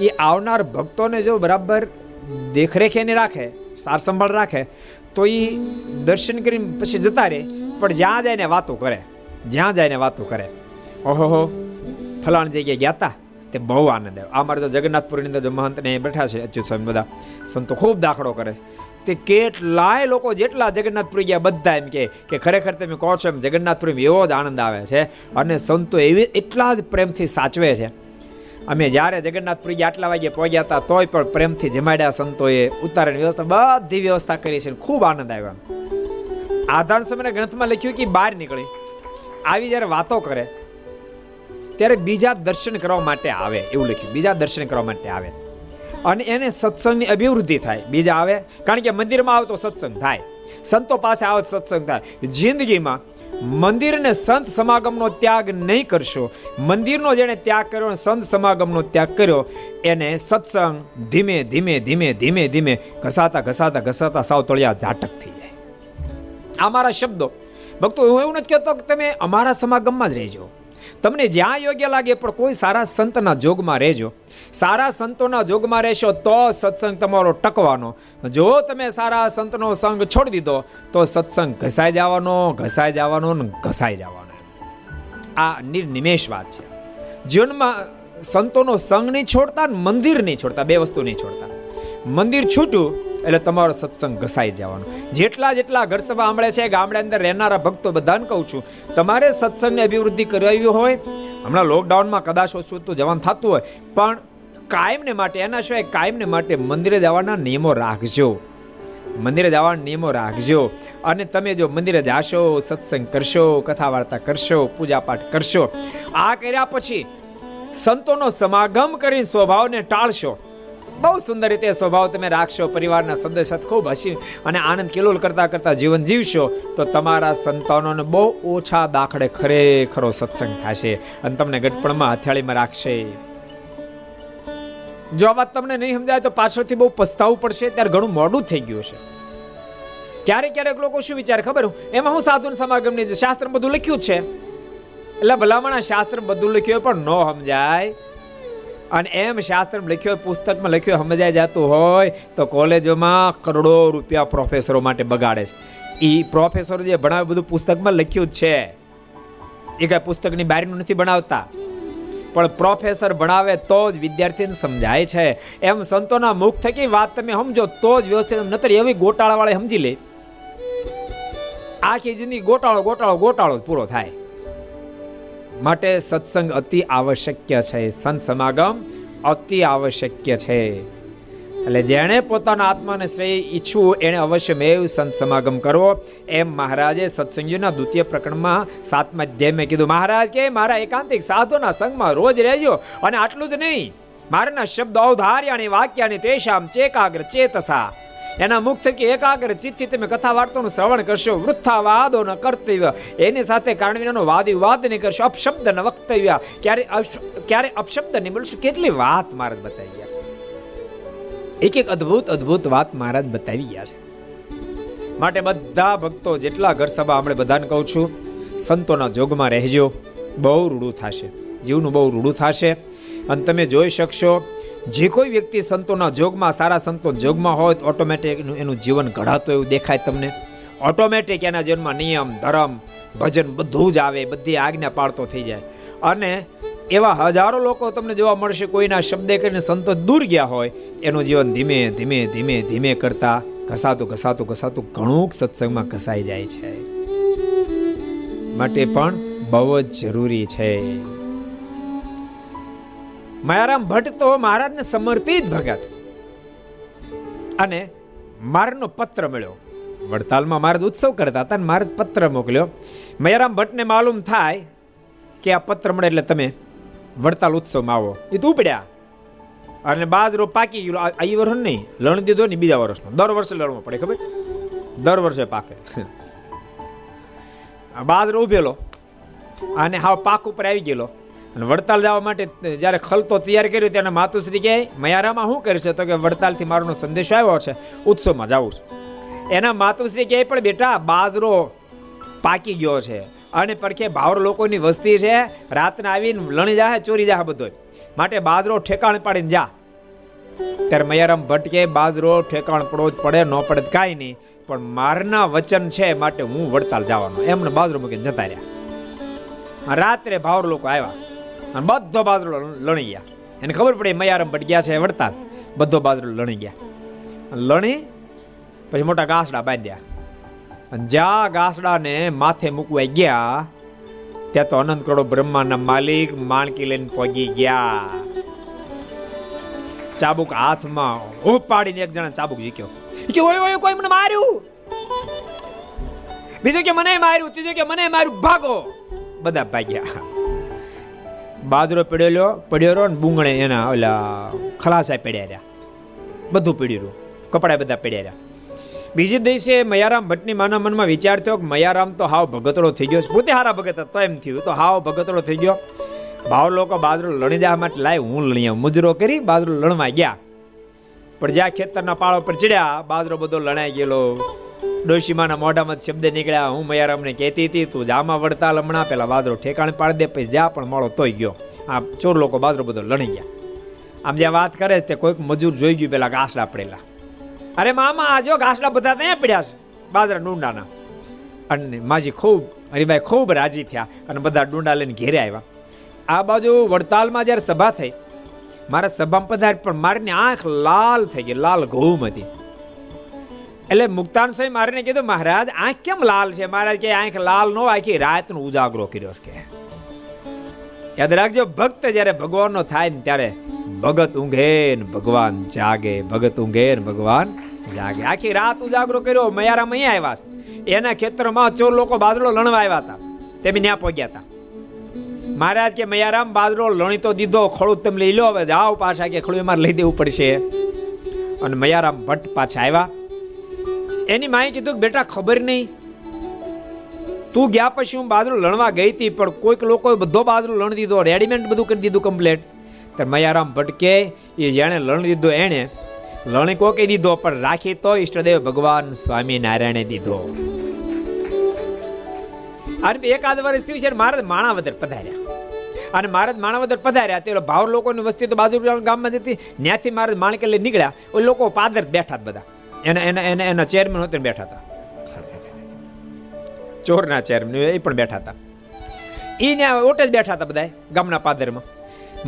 એ આવનાર ભક્તોને જો બરાબર દેખરેખ એને રાખે, સાર સંભાળ રાખે, તો એ દર્શન કરીને પછી જતા રહે. પણ જ્યાં જાય ને વાતો કરે, જ્યાં જાય ને વાતો કરે. ઓહો ફલાણ જગ્યાએ ગયા હતા તે બહુ આનંદ આવ્યો. આ મારે તો જગન્નાથપુરની અંદર જો મહંતને બેઠા છે, અચ્યુત સ્વામી બધા. સંતો ખૂબ દાખલો કરે છે. તે કેટલાય લોકો જેટલા જગન્નાથપુરી ગયા, બધા એમ કે કે ખરેખર તમે કહો છો એમ જગન્નાથપુરી એવો જ આનંદ આવે છે અને સંતો એવી એટલા જ પ્રેમથી સાચવે છે. અમે જ્યારે જગન્નાથપુરી ગયા, આટલા વાગે પહોંચ્યા હતા, તોય પણ પ્રેમથી જમાડ્યા સંતોએ ઉતારવાની વ્યવસ્થા, બધી વ્યવસ્થા કરી છે ખૂબ આનંદ આવ્યો આધાર સમયના ગ્રંથમાં લખ્યું કે બહાર નીકળી. આવી જ્યારે વાતો કરે ત્યારે બીજા દર્શન કરવા માટે આવે, એવું લખ્યું. બીજા દર્શન કરવા માટે આવે. અને એને સત્સંગની અભિવૃદ્ધિ થાય. બીજા આવે, કારણ કે મંદિરમાં આવે તો સત્સંગ થાય. સંતો પાસે આવે સત્સંગ થાય. જિંદગીમાં મંદિરને સંત સમાગમનો ત્યાગ નહીં કરશો. મંદિરનો જેણે ત્યાગ કર્યો સંત સમાગમનો ત્યાગ કર્યો, એને સત્સંગ ધીમે ધીમે ધીમે ધીમે ધીમે ઘસાતા ઘસાતા ઘસાતા સાવ તળિયા ઝાટક થઈ જાય. આ મારા શબ્દો. ભક્તો, હું એવું નથી કહેતો કે તમે અમારા સમાગમમાં જ રહેજો. તમને જ્યાં યોગ્ય લાગે પણ કોઈ સારા સંતના જોગમાં રહેજો. સારા સંતોના જોગમાં રહેશો તો સત્સંગ તમારો ટકવાનો. જો તમે સારા સંતનો સંગ છોડી દીધો, તો સત્સંગ ઘસાઈ જવાનો ઘસાઈ જવાનો ને ઘસાઈ જવાનો. આ નિર્નિમેષ વાત છે. જીવનમાં સંતોનો સંગ નહીં છોડતા મંદિર નહીં છોડતા, બે વસ્તુ નહીં છોડતા. મંદિર છૂટું એટલે તમારો સત્સંગ ઘસાઈ જવાનો. જેટલા જેટલા ઘર સભા સાંભળે છે, ગામડે અંદર રહેનારા ભક્તો બધાને કહું છું, તમારે સત્સંગની અભિવૃદ્ધિ કરાવી હોય, હમણાં લોકડાઉનમાં કદાચ ઓછું તો જવાનું થતું હોય, પણ કાયમને માટે, એના સિવાય કાયમને માટે મંદિરે જવાના નિયમો રાખજો. મંદિરે જવાના નિયમો રાખજો. અને તમે જો મંદિરે જાશો, સત્સંગ કરશો કથા વાર્તા કરશો પૂજા પાઠ કરશો, આ કર્યા પછી સંતોનો સમાગમ કરીને સ્વભાવને ટાળશો. બહુ સુંદર રીતે સ્વભાવ તમે રાખશો, પરિવારના સદસ્ય ખૂબ હસી અને આનંદ કિલોલ કરતા કરતા જીવન જીવશો, તો તમારા સંતાનોને બહુ ઓછા દાખલે ખરેખરો સત્સંગ થશે. અને તમને ગટપણમાં હથિયાળીમાં રાખશે. જો આ વાત તમને નહીં સમજાય તો પાછળથી બહુ પસ્તાવું પડશે, ત્યારે ઘણું મોડું થઈ ગયું છે ક્યારેક ક્યારેક લોકો શું વિચારે ખબર? એમાં હું સાધુ સમાગમની શાસ્ત્ર બધું લખ્યું છે. એટલે ભલામણા શાસ્ત્ર બધું લખ્યું પણ ન સમજાય. અને એમ શાસ્ત્ર લખ્યો પુસ્તકમાં લખ્યો સમજાઈ જતું હોય, તો કોલેજોમાં કરોડો રૂપિયા પ્રોફેસરો માટે બગાડે છે. એ પ્રોફેસરો જે ભણાવે, બધું પુસ્તકમાં લખ્યું જ છે. એ કઈ પુસ્તકની બારીનું નથી ભણાવતા પણ પ્રોફેસર ભણાવે તો જ વિદ્યાર્થીને સમજાય છે. એમ સંતોના મુખ થકી વાત તમે સમજો, તો જ વ્યવસ્થિત, નતર એવી ગોટાળા વાળા સમજી લે. આખી જિંદગી ગોટાળો ગોટાળો ગોટાળો પૂરો થાય. માટે સત્સંગ અતિ આવશ્યક છે. સંત સમાગમ અતિ આવશ્યક છે. એટલે જેણે પોતાના આત્માને શ્રેય ઈચ્છવું એણે અવશ્ય મેવ સંત સમાગમ કરવો. એમ મહારાજે સત્સંગીના દ્વિતીય પ્રકરણમાં સાતમા અધ્યાયમાં કીધું, મહારાજ કે મારા એકાંતિક સાધુના સંગમાં રોજ રહેજો અને આટલું જ નહીં. મારાના શબ્દ અવધાર્યાની વાક્યાની તેશામ ચેકાગ્ર ચેતસા. એના મુખ થકી એકાગ્ર ચિત્તથી તમે કથા વાર્તાનું શ્રવણ કરશો. વૃથા વાદો ન કર્તવ્ય. એની સાથે કારણ વિનાનો વાદ વિવાદ નહીં કરશો. અપશબ્દ ન વક્તવ્ય. ક્યારે ક્યારે અપશબ્દ નહીં બોલશો? કેટલી વાત મહારાજ બતાવી ગયા એક એક અદ્ભુત અદ્ભુત વાત મહારાજ બતાવી ગયા છે. માટે બધા ભક્તો જેટલા ઘર સભા આપણે બધાને કહું છું, સંતોના જોગમાં રહેજો. બહુ રૂડું થશે. જીવનું બહુ રૂડું થશે. અને તમે જોઈ શકશો જે કોઈ વ્યક્તિ સંતોના જોગમાં, સારા સંતો જોગમાં હોય તો ઓટોમેટિક એનું જીવન ઘડાતું એવું દેખાય તમને. ઓટોમેટિક એના જીવનમાં નિયમ, ધર્મ, ભજન બધું જ આવે, બધી આજ્ઞા પાળતો થઈ જાય. અને એવા હજારો લોકો તમને જોવા મળશે, કોઈના શબ્દે કરીને સંતો દૂર ગયા હોય, એનું જીવન ધીમે ધીમે ધીમે ધીમે કરતા ઘસાતું ઘસાતું ઘસાતું ઘણું સત્સંગમાં ઘસાઈ જાય છે. માટે પણ બહુ જ જરૂરી છે. માયારામ ભટ્ટ તો મહારાજને સમર્પિત ભગત. અને મારનો પત્ર મળ્યો. વડતાલમાં મહારાજ ઉત્સવ કરતા હતા અને મહારાજ પત્ર મોકલ્યો. મયારામ ભટ્ટને માલુમ થાય કે આ પત્ર મળે એટલે તમે વડતાલ ઉત્સવમાં આવો. એ તો ઉપડ્યા. અને બાજરો પાકી ગયો આ વર્ષ નહીં, લણ દીધો ને બીજા વર્ષનો. દર વર્ષે લણવો પડે, ખબર? દર વર્ષે પાકે. બાજરો ઉભેલો. અને હાવ પાક ઉપર આવી ગયેલો. અને વડતાલ જવા માટે જ્યારે ખલતો તૈયાર કર્યો ત્યારે માતુશ્રી કહે, મયારામાં શું કરશે? તો કે, વડતાલથી મારોનો સંદેશો આવ્યો છે. ઉત્સવમાં જાઉં છું. એના માતુશ્રી કહે, પણ બેટા, બાજરો પાકી ગયો છે અને પરખે ભાવર લોકોની વસ્તી છે. રાતને આવીને લણી જાય ચોરી જાય બધો માટે બાજરો ઠેકાણ પાડીને જા. ત્યારે મયારામ ભટકે બાજરો ઠેકાણ પડવો જ પડે, ન પડે કાંઈ નહીં. પણ મારના વચન છે માટે હું વડતાલ જવાનો. એમને બાજરો મૂકીને જતા રહ્યા. રાત્રે ભાવર લોકો આવ્યા. અને બધો બાજરો લણી ગયા. એને ખબર પડી મયારામ ગયા છે વડતાલ બધો બાજરો લણી ગયા. લણી પછી મોટા ઘાસડા બાંધ્યા. અને જ્યાં ઘાસડાને માથે મૂકવા ગયા, ત્યાં તો અનંત કરોડો બ્રહ્માના માલિક માણકી લઈને પગી ગયા. ચાબુક હાથમાં ઉપાડીને એક જણા ચાબુક જીક્યો કે, ઓય ઓય, કોઈ મને માર્યું? બીજું કે, મને માર્યું. ત્રીજું કે, મને માર્યું. ભાગો. બધા ભાગ્યા. બાજરો પડેલો પડ્યો ને બુંગણે એના ઓલા ખલાસા પડ્યા રહ્યા. બધું પડ્યું કપડા બધા પડ્યા રહ્યા. બીજે દિવસે મયારામ ભટ્ટની માના મનમાં વિચાર થયો કે મયારામ તો હાવ ભગતડો થઈ ગયો પોતે હારા ભગત હતો એમ થયું, તો હાવ ભગતડો થઈ ગયો. ભાવ લોકો બાજરો લણી જવા માટે લાય, હું લણી મુજરો કરી બાજરો લણવા ગયા. પણ જ્યાં ખેતરના પાળો પર ચડ્યા, બાજરો બધો લણાઈ ગયેલો. ડોશીમાના મોઢામાં શબ્દ નીકળ્યા. હું મયારામને કહેતી હતી, તું જામાં વડતાલ હમણાં, પેલા બાજરો ઠેકાણે પાડી દે, પછી જા, પણ મોડો તોય ગયો. આ ચોર લોકો બાજરો બધો લણી ગયા. આમ જ્યાં વાત કરે તે કોઈક મજૂર જોઈ ગયું, પેલા ઘાસડા પડેલા. અરે મામા, આ જો ઘાસડા બધા ત્યાં પડ્યા છે, બાજરા ડુંડાના. અને માજી ખૂબ, હરિભાઈ ખૂબ રાજી થયા અને બધા ડુંડા લઈને ઘેરે આવ્યા. આ બાજુ વડતાલમાં જ્યારે સભા થઈ, મારા સભામાં પધાર, પણ મારીની આંખ લાલ થઈ ગઈ, લાલ ઘઉમ હતી. એટલે મુક્તાન સ્વામી મારીને કીધું, મહારાજ, આંખ કેમ લાલ છે? મહારાજ કે આંખ લાલ નો આખી રાતનો ઉજાગરો કર્યો છે. યાદ રાખજો, ભક્ત જ્યારે ભગવાનનો થાય ને ત્યારે ભગત ઊંઘે ને ભગવાન જાગે, ભગત ઊંઘે ને ભગવાન જાગે. આખી રાત ઉજાગરો કર્યો, મયારામ અહીંયા આવ્યા એના ખેતરમાં ચોર લોકો બાદળો લણવા આવ્યા હતા. તેમ ત્યાં પહોંચ્યા હતા. મહારાજ કે, મયારામ બાદરો લણી તો દીધો, ખળું તમે લઈ લો, હવે જાઓ પાછા, કે ખળું એમાં લઈ દેવું પડશે. અને મયારામ ભટ્ટ પાછા આવ્યા. એની માએ કીધું કે, બેટા, ખબર નહીં. તું ગયા પછી હું બાજરો લણવા ગઈ હતી, પણ કોઈક લોકોએ બધો બાજરો લણ દીધો, રેડીમેડ બધું કરી દીધું કમ્પ્લેટ ત્યારે મયારામ ભટકે, એ જેણે લણ દીધો એણે, લણી કોકે દીધો, પણ રાખી તો ઈષ્ટદેવ ભગવાન સ્વામિનારાયણે દીધો. અને એકાદ વર્ષ થયું છે મહારાજ માણાવદર પધાર્યા. અને મહારાજ માણાવદર પધાર્યા તે ભાવ લોકોની વસ્તી તો બાજુ ગામમાં હતી. ત્યાંથી મહારાજ માણકે લઈ નીકળ્યા, ઓય લોકો પાદર બેઠા બધા. એના એના એના એના ચેરમેન હોતે બેઠા હતા. ચોરના ચેરમેન એ પણ બેઠા હતા. એ ને ઓટે જ બેઠા હતા બધા ગામના પાદરમાં.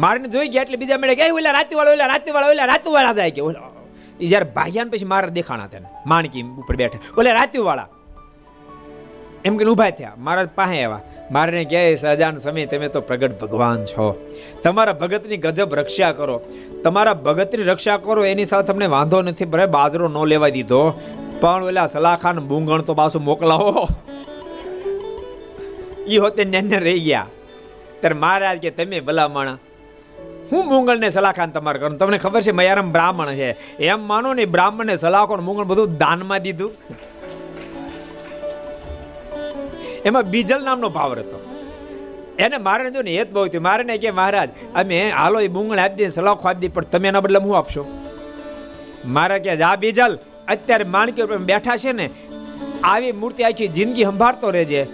મારીને જોઈ ગયા એટલે બીજા મેળે ગયા ઓલા રાતીવાળા ઓલા રાતીવાળા ઓલા રાતીવાળા જાય કે? ઓલા એ જ્યારે ભાગ્યા પછી મારા દેખાણા તેને માણકી ઉપર બેઠા. ઓલા રાતીવાળા. એમ કે ઊભા થયા. મારા પાસે આવ્યા. મારને કહે સજાન સમય તમે તો પ્રગટ ભગવાન છો. તમારા ભગતની ગજબ રક્ષા કરો. તમારા ભગતની રક્ષા કરો, એની સાથે તમને વાંધો નથી ભલે બાજરો ન લેવા દીધો. પણ ઓલા સલાખાન બુંગણ તો પાછું મોકલાવો. ઈ હોતે નેને રહી ગયા. ત્યારે મહારાજ કે, તમે ભલામણ, હું મુંગળને સલાખાન તમારે કરું? તમને ખબર છે, મયારામ બ્રાહ્મણ છે. એમ માનો ને બ્રાહ્મણને સલાખો મૂંગળ બધું દાનમાં દીધું. એમાં બીજલ નામનો પાવર હતો એને મારે જો ને હેત બહુ હતી મારે કે, મહારાજ, અમે હાલો એ બુંગળ આપી દઈએ સલાખો આપી દઈએ, પણ તમે એના બદલે હું આપશો? મારે કે, જા બીજલ, અત્યારે માણકી ઉપર બેઠા છે ને, આવી મૂર્તિ આખી જિંદગી સંભાળતો રહેજે.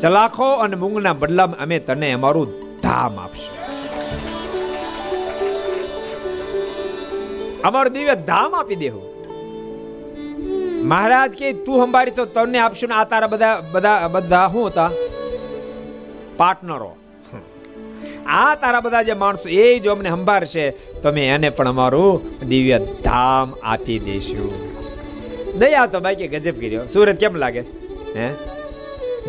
ચલાખો અને મૂંગના બદલામાં અમે તને અમારું ધામ આપશું. અમારું દિવ્ય ધામ આપી દેવું. મહારાજ કે, તું સંભાળી તો તને આપશું ને આ તારા બધા બધા બધા શું હતા? પાર્ટનરો. આ તારા બધા જે માણસો, એ જો અમને સંભાળશે તમે એને પણ અમારું દિવ્ય ધામ આપી દઈશું દયા તો બાકી ગજબ કર્યો સુરત કેમ લાગે? હે?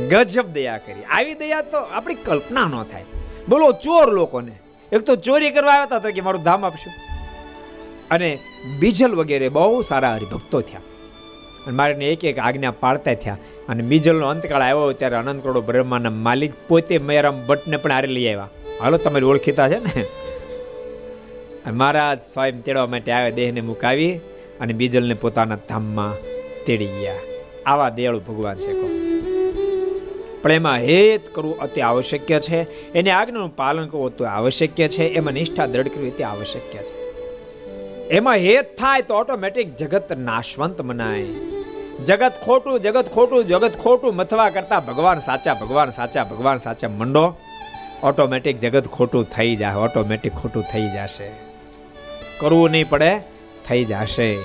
ગજબ દયા કરી. આવી દયા તો આપણી કલ્પના ન થાય. બોલો ચોર લોકોને. એક તો ચોરી કરવા આવ્યા હતા કે મારું ધામ આપશું. અને બીજલ વગેરે બહુ સારા હરિભક્તો થયા. અને મારીને એક એક આજ્ઞા પાળતા થયા. અને બીજલનો અંતકાળ આવ્યો ત્યારે અનંત કરોડો બ્રહ્માના માલિક પોતે મયારામ ભટ્ટને પણ હારે લઈ આવ્યા. હાલો, તમારી ઓળખીતા છે ને? મહારાજ સ્વયં તેડવા માટે આવે, દેહને મુકાવી અને બીજલને પોતાના ધામમાં તેડી ગયા. આવા દયાળુ ભગવાન છે પણ એમાં હેત કરવું અતિ આવશ્યક છે. એની આજ્ઞાનું પાલન કરવું તો આવશ્યક છે. એમાં નિષ્ઠા દ્રઢ કરવી તે આવશ્યક છે. એમાં હેત થાય તો ઓટોમેટિક જગત નાશવંત મનાય. જગત ખોટું જગત ખોટું જગત ખોટું મથવા કરતા ભગવાન સાચા ભગવાન સાચા ભગવાન સાચા મંડો. ઓટોમેટિક જગત ખોટું થઈ જાય ઓટોમેટિક ખોટું થઈ જશે. કરવું નહીં પડે, થઈ જશે.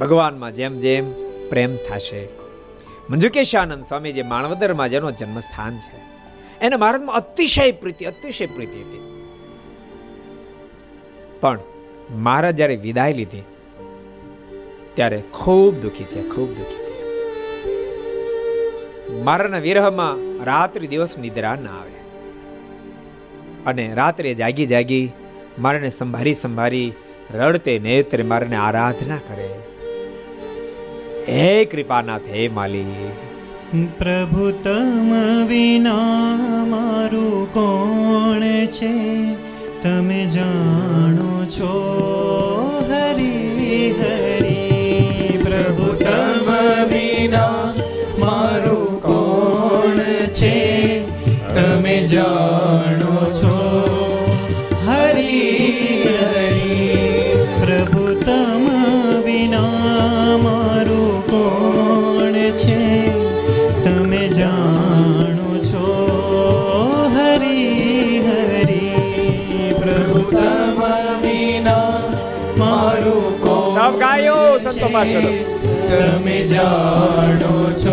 ભગવાનમાં જેમ જેમ પ્રેમ થશે. મંજુકેશાનંદ સ્વામી જે માણવદરમાં જેનો જન્મસ્થાન છે. એને મહારાજમાં અતિશય પ્રીતિ અતિશય પ્રીતિ હતી. પણ મહારાજ જ્યારે વિદાય લીધી, ત્યારે ખૂબ દુઃખી થયા, ખૂબ દુઃખી થયા. મારાના વિરહમાં રાત્રિ દિવસ નિદ્રા ના આવે. અને રાત્રે જાગી જાગી મારાને સંભારી સંભારી રડતે નેત્રે મારાને આરાધના કરે. હે કૃપાનાથ, હે માલી. પ્રભુ, તમ વિના મારું કોણ છે? તમે જાણો છો હરી હરી પ્રભુ તમ વિના મારું કોણ છે? તમે જાણો છો સંતો પાછળ તમે જાણો છો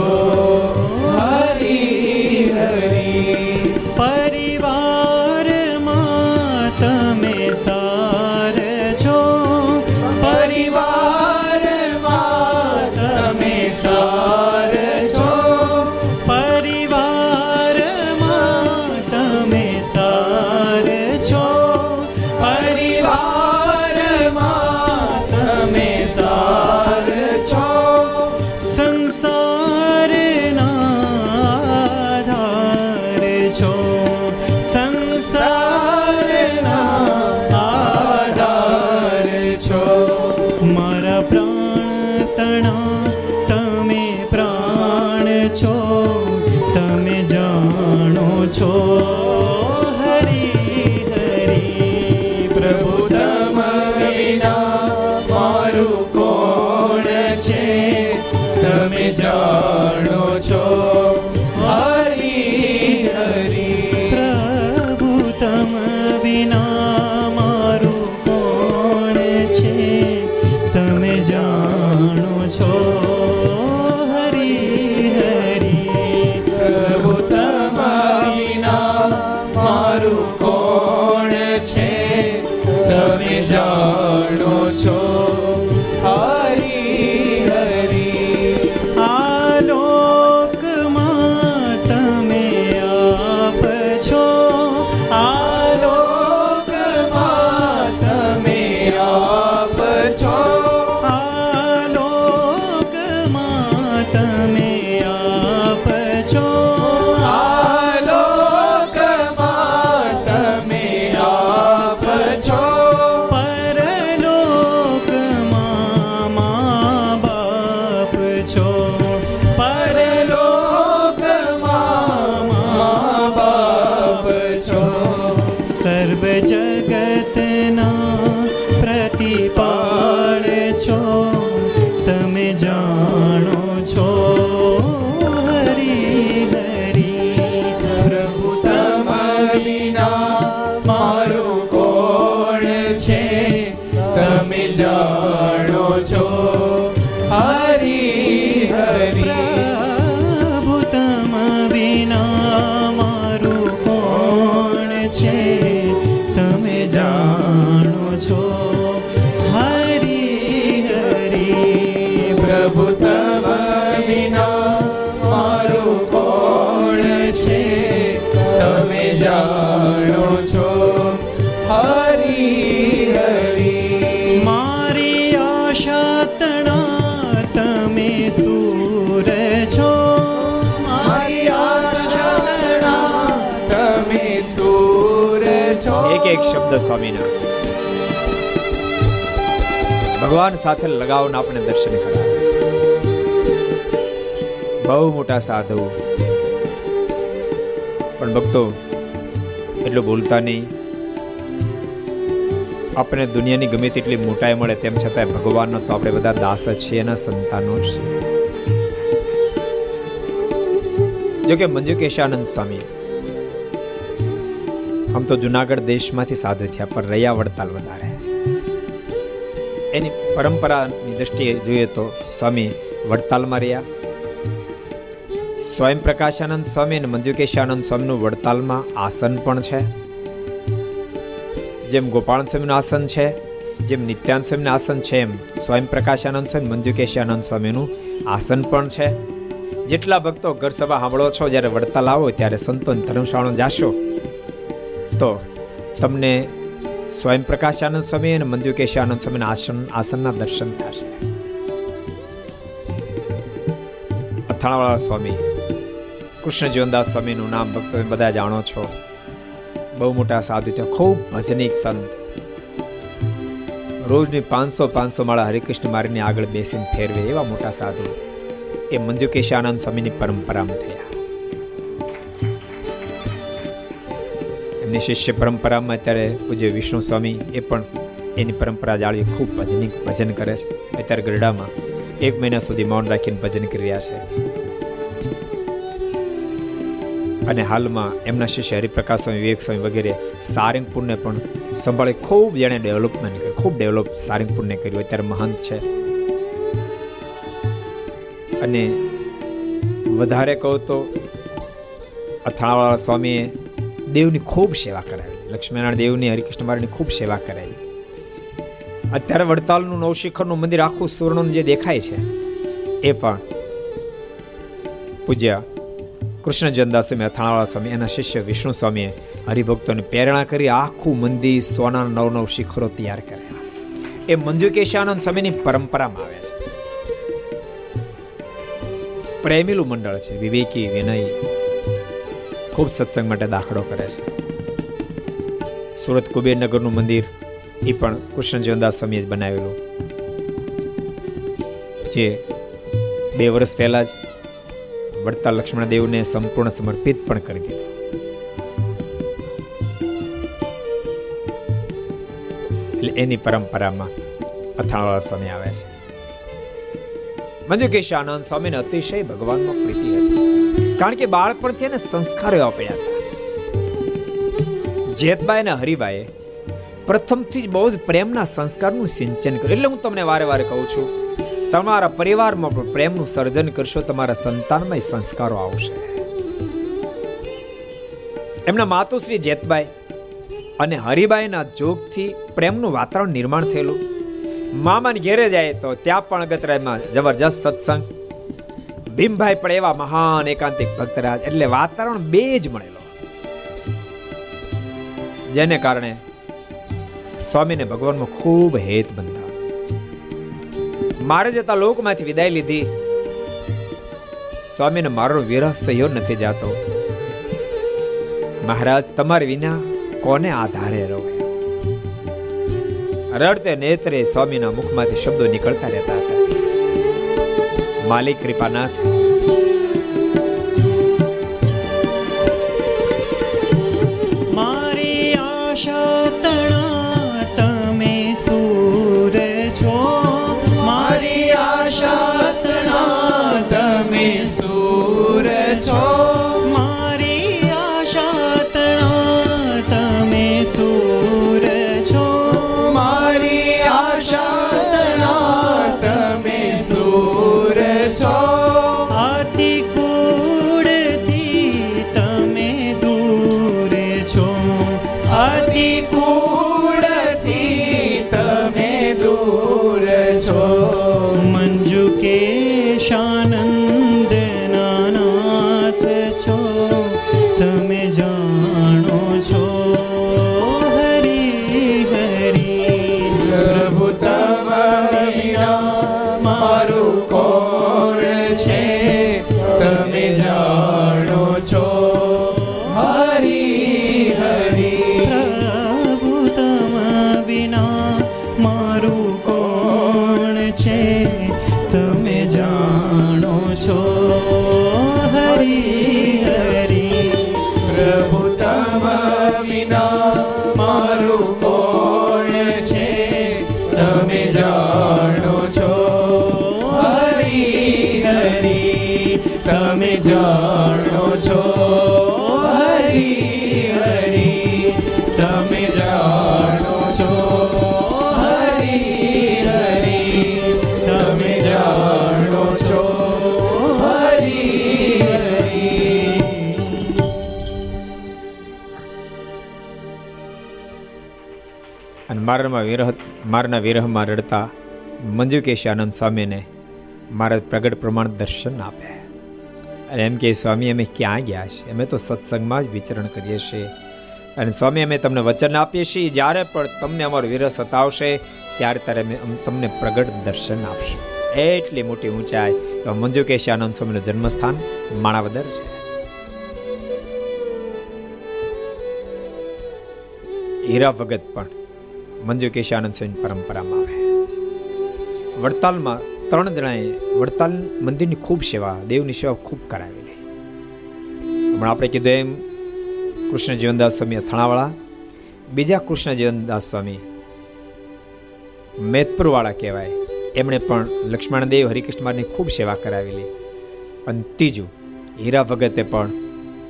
એક શબ્દ સ્વામીના. ભગવાન સાથે લગાવના આપણે દર્શન કરાવે બહુ મોટા સાધુ. પણ ભક્તો, એટલું બોલતા નહીં. આપણે દુનિયાની ગમે તેટલી મોટાઈ મળે તેમ છતાં ભગવાનનો તો આપણે બધા દાસ જ છીએ એના સંતાનો છીએ જો કે મંજુ કેશાનંદ સ્વામી તો જુનાગઢ દેશમાંથી સાધુ થયા, પણ રહ્યા વડતાલ વધારે. એની પરંપરાની દ્રષ્ટિએ જોઈએ તો સ્વામી વડતાલમાં રહ્યા. સ્વયં પ્રકાશાનંદ સ્વામી અને મંજુકેશાનંદ સ્વામીનું વડતાલમાં આસન પણ છે. જેમ ગોપાલ સ્વામીનું આસન છે, જેમ નિત્યાન સ્વામીનું આસન છે, એમ સ્વયં પ્રકાશાનંદ સ્વામી મંજુકેશાનંદ સ્વામીનું આસન પણ છે. જેટલા ભક્તો ઘર સભા સાંભળો છો, જ્યારે વડતાલ આવો, ત્યારે સંતોન ધર્મશાળો જાશો. તો તમને સ્વયં પ્રકાશ આનંદ સ્વામી અને મંજુકેશાનંદ સ્વામીના આસન આસનના દર્શન થશે. અથાણાવાળા સ્વામી, કૃષ્ણ જીવનદાસ સ્વામીનું નામ ભક્તો બધા જાણો છો. બહુ મોટા સાધુ ત્યાં, ખૂબ ભજનિક સંત. રોજની પાંચસો પાંચસો માળા હરિકૃષ્ણ મારીને આગળ બેસીને ફેરવે એવા મોટા સાધુ એ મંજુકેશ આનંદ સ્વામીની પરંપરામાં થયા. એમની શિષ્ય પરંપરામાં અત્યારે પૂજ્ય વિષ્ણુ સ્વામી એ પણ એની પરંપરા જાળવી ખૂબ ભજનિક ભજન કરે છે. અત્યારે ગરડામાં એક મહિના સુધી મૌન રાખીને ભજન કરી રહ્યા છે. અને હાલમાં એમના શિષ્ય હરિપ્રકાશ સ્વામી, વિવેક સ્વામી વગેરે સારંગપુરને પણ સંભાળે. ખૂબ જેણે ડેવલપમેન્ટ કર્યું ખૂબ ડેવલપ સારંગપુરને કર્યું. અત્યારે મહંત છે. અને વધારે કહું તો અથાણાવાળા સ્વામીએ દેવની ખૂબ સેવા કરાવી. લક્ષ્મીનારાયણ દેવની, હરિકૃષ્ણ મહારાજની ખૂબ સેવા કરાવી. અત્યારે વડતાલનું નવશિખરનું મંદિર આખું સુવર્ણનું જે દેખાય છે, એ પણ પૂજ્ય કૃષ્ણ જનદાસ સ્વામી અથાણાવાળા સ્વામી, એના શિષ્ય વિષ્ણુ સ્વામીએ હરિભક્તોને પ્રેરણા કરી આખું મંદિર સોના નવ નવ શિખરો તૈયાર કર્યા. એ મંજુ કેશાનંદ સ્વામીની પરંપરામાં આવે છે. પ્રેમીલું મંડળ છે, વિવેકી, વિનય ખૂબ સત્સંગ માટે દાખલો કરે છે. સુરત કુબેરનગરનું મંદિર એ પણ કૃષ્ણ જીવનદાસ સ્વામીએ જ બનાવેલું. જે બે વર્ષ પહેલા જ વડતા લક્ષ્મણ દેવને સંપૂર્ણ સમર્પિત પણ કરી દીધું. એટલે એની પરંપરામાં અથાણાવાળા સ્વામી આવે છે. મંજુકેશ આનંદ સ્વામીને અતિશય ભગવાનમાં પ્રીતિ હતી. કારણ કે બાળપણથી એને સંસ્કાર એવા પડ્યા. હતા જેતબાઈ અને હરિભાઈ પ્રથમથી જ બહુ જ પ્રેમના સંસ્કારનું સિંચન કર્યું. એટલે હું તમને વારે વારે કહું છું, તમારા પરિવારમાં પણ પ્રેમનું સર્જન કરશો, તમારા સંતાનમાં સંસ્કારો આવશે. એમના માતુશ્રી જેતબાઈ અને હરિભાઈના જોગથી પ્રેમનું વાતાવરણ નિર્માણ થયેલું. મામાને ઘેરે જાય તો ત્યાં પણ અગતરાયમાં જબરજસ્ત સત્સંગ. ભીમભાઈ પણ એવા મહાન એકાંતિક ભક્તરાજ. એટલે વાતાવરણ બે જ મળેલો. જેને કારણે સ્વામીને ભગવાનમાં ખૂબ હેત બનતા મારે જતા લોકમાંથી વિદાય લીધી, સ્વામીને મારો વિરહ સહયો નથી જાતો. મહારાજ, તમારી વિના કોને આધારે રહો? રડતે નેત્રે સ્વામીના મુખમાંથી શબ્દો નીકળતા રહેતા હતા. માલિક કૃપાનાથ. મારી આશા તણા તમે સૂર છો. મારી આશા તણા તમે સૂર છો. મારામાં વિરહ મારના વિરહમાં રડતા મંજુ આનંદ સ્વામીને મારા પ્રગટ પ્રમાણ દર્શન આપે. અને એમ કે, સ્વામી, અમે ક્યાં ગયા છે? અમે તો સત્સંગમાં જ વિચરણ કરીએ છીએ. અને સ્વામી, અમે તમને વચન આપીએ છીએ. જ્યારે પણ તમને અમારો વિરહ સતાવશે, ત્યારે ત્યારે અમે તમને પ્રગટ દર્શન આપશું. એટલી મોટી ઊંચાઈ એવા મંજુ આનંદ સ્વામીનું જન્મસ્થાન માણાવદર છે. હીરા ભગત પણ મંજુ કેશાનંદ સ્વામી પરંપરામાં આવે. વડતાલમાં ત્રણ જણાએ વડતાલ મંદિરની ખૂબ સેવા, દેવની સેવા ખૂબ કરાવેલી. હમણાં આપણે કીધું એમ, કૃષ્ણ જીવનદાસ સ્વામી અથાણાવાળા બીજા કૃષ્ણ જીવનદાસ સ્વામી મેતપુરવાળા કહેવાય. એમણે પણ લક્ષ્મણદેવ હરિકૃષ્ણની ખૂબ સેવા કરાવેલી. અને ત્રીજું, હીરા ભગતે પણ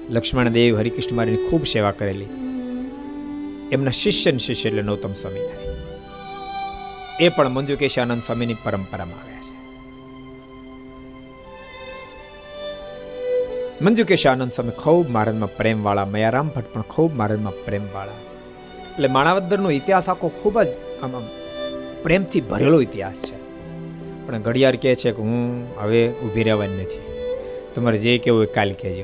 લક્ષ્મણદેવ હરિકૃષ્ણની ખૂબ સેવા કરેલી. એમના શિષ્ય શિષ્ય એટલે નૌતમ સ્વામી થાય. એ પણ મંજુકેશ આનંદ સ્વામીની પરંપરામાં આવ્યા છે. મંજુકેશ આનંદ સ્વામી ખૂબ મહારાજમાં પ્રેમવાળા, મયારામ ભટ્ટ પણ ખૂબ મહારાજમાં પ્રેમવાળા. એટલે માણાવદરનો ઇતિહાસ આખો ખૂબ જ આમ પ્રેમથી ભરેલો ઇતિહાસ છે. પણ ઘડિયાળ કહે છે કે હું હવે ઊભી રહેવાની નથી. તમારે જે કેવું હોય કાલ કહેજો.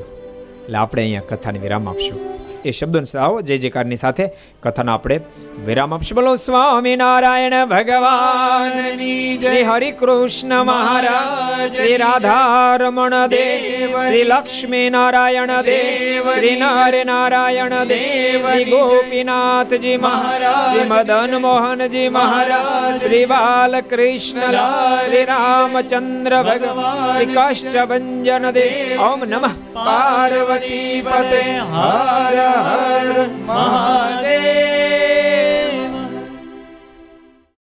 એટલે આપણે અહીંયા કથાને વિરામ આપશું. એ શબ્દોને આવો. જય જયકારની સાથે કથાનો આપણે વિરામ આપશું. બોલો સ્વામી નારાયણ ભગવાન શ્રી હરિ કૃષ્ણ મહારાજ શ્રી રાધા રમણ દેવ શ્રી લક્ષ્મી નારાયણ દેવ. શ્રી નર નારાયણ દેવ. શ્રી ગોપીનાથજી મહારાજ શ્રી મદન મોહનજી મહારાજ શ્રી બાલકૃષ્ણ શ્રી રામચંદ્ર ભગવાન શ્રી કાષ્ટભંજન દેવ. ઓમ નમઃ. પાર્વતી પતે હર હર મહાદેવ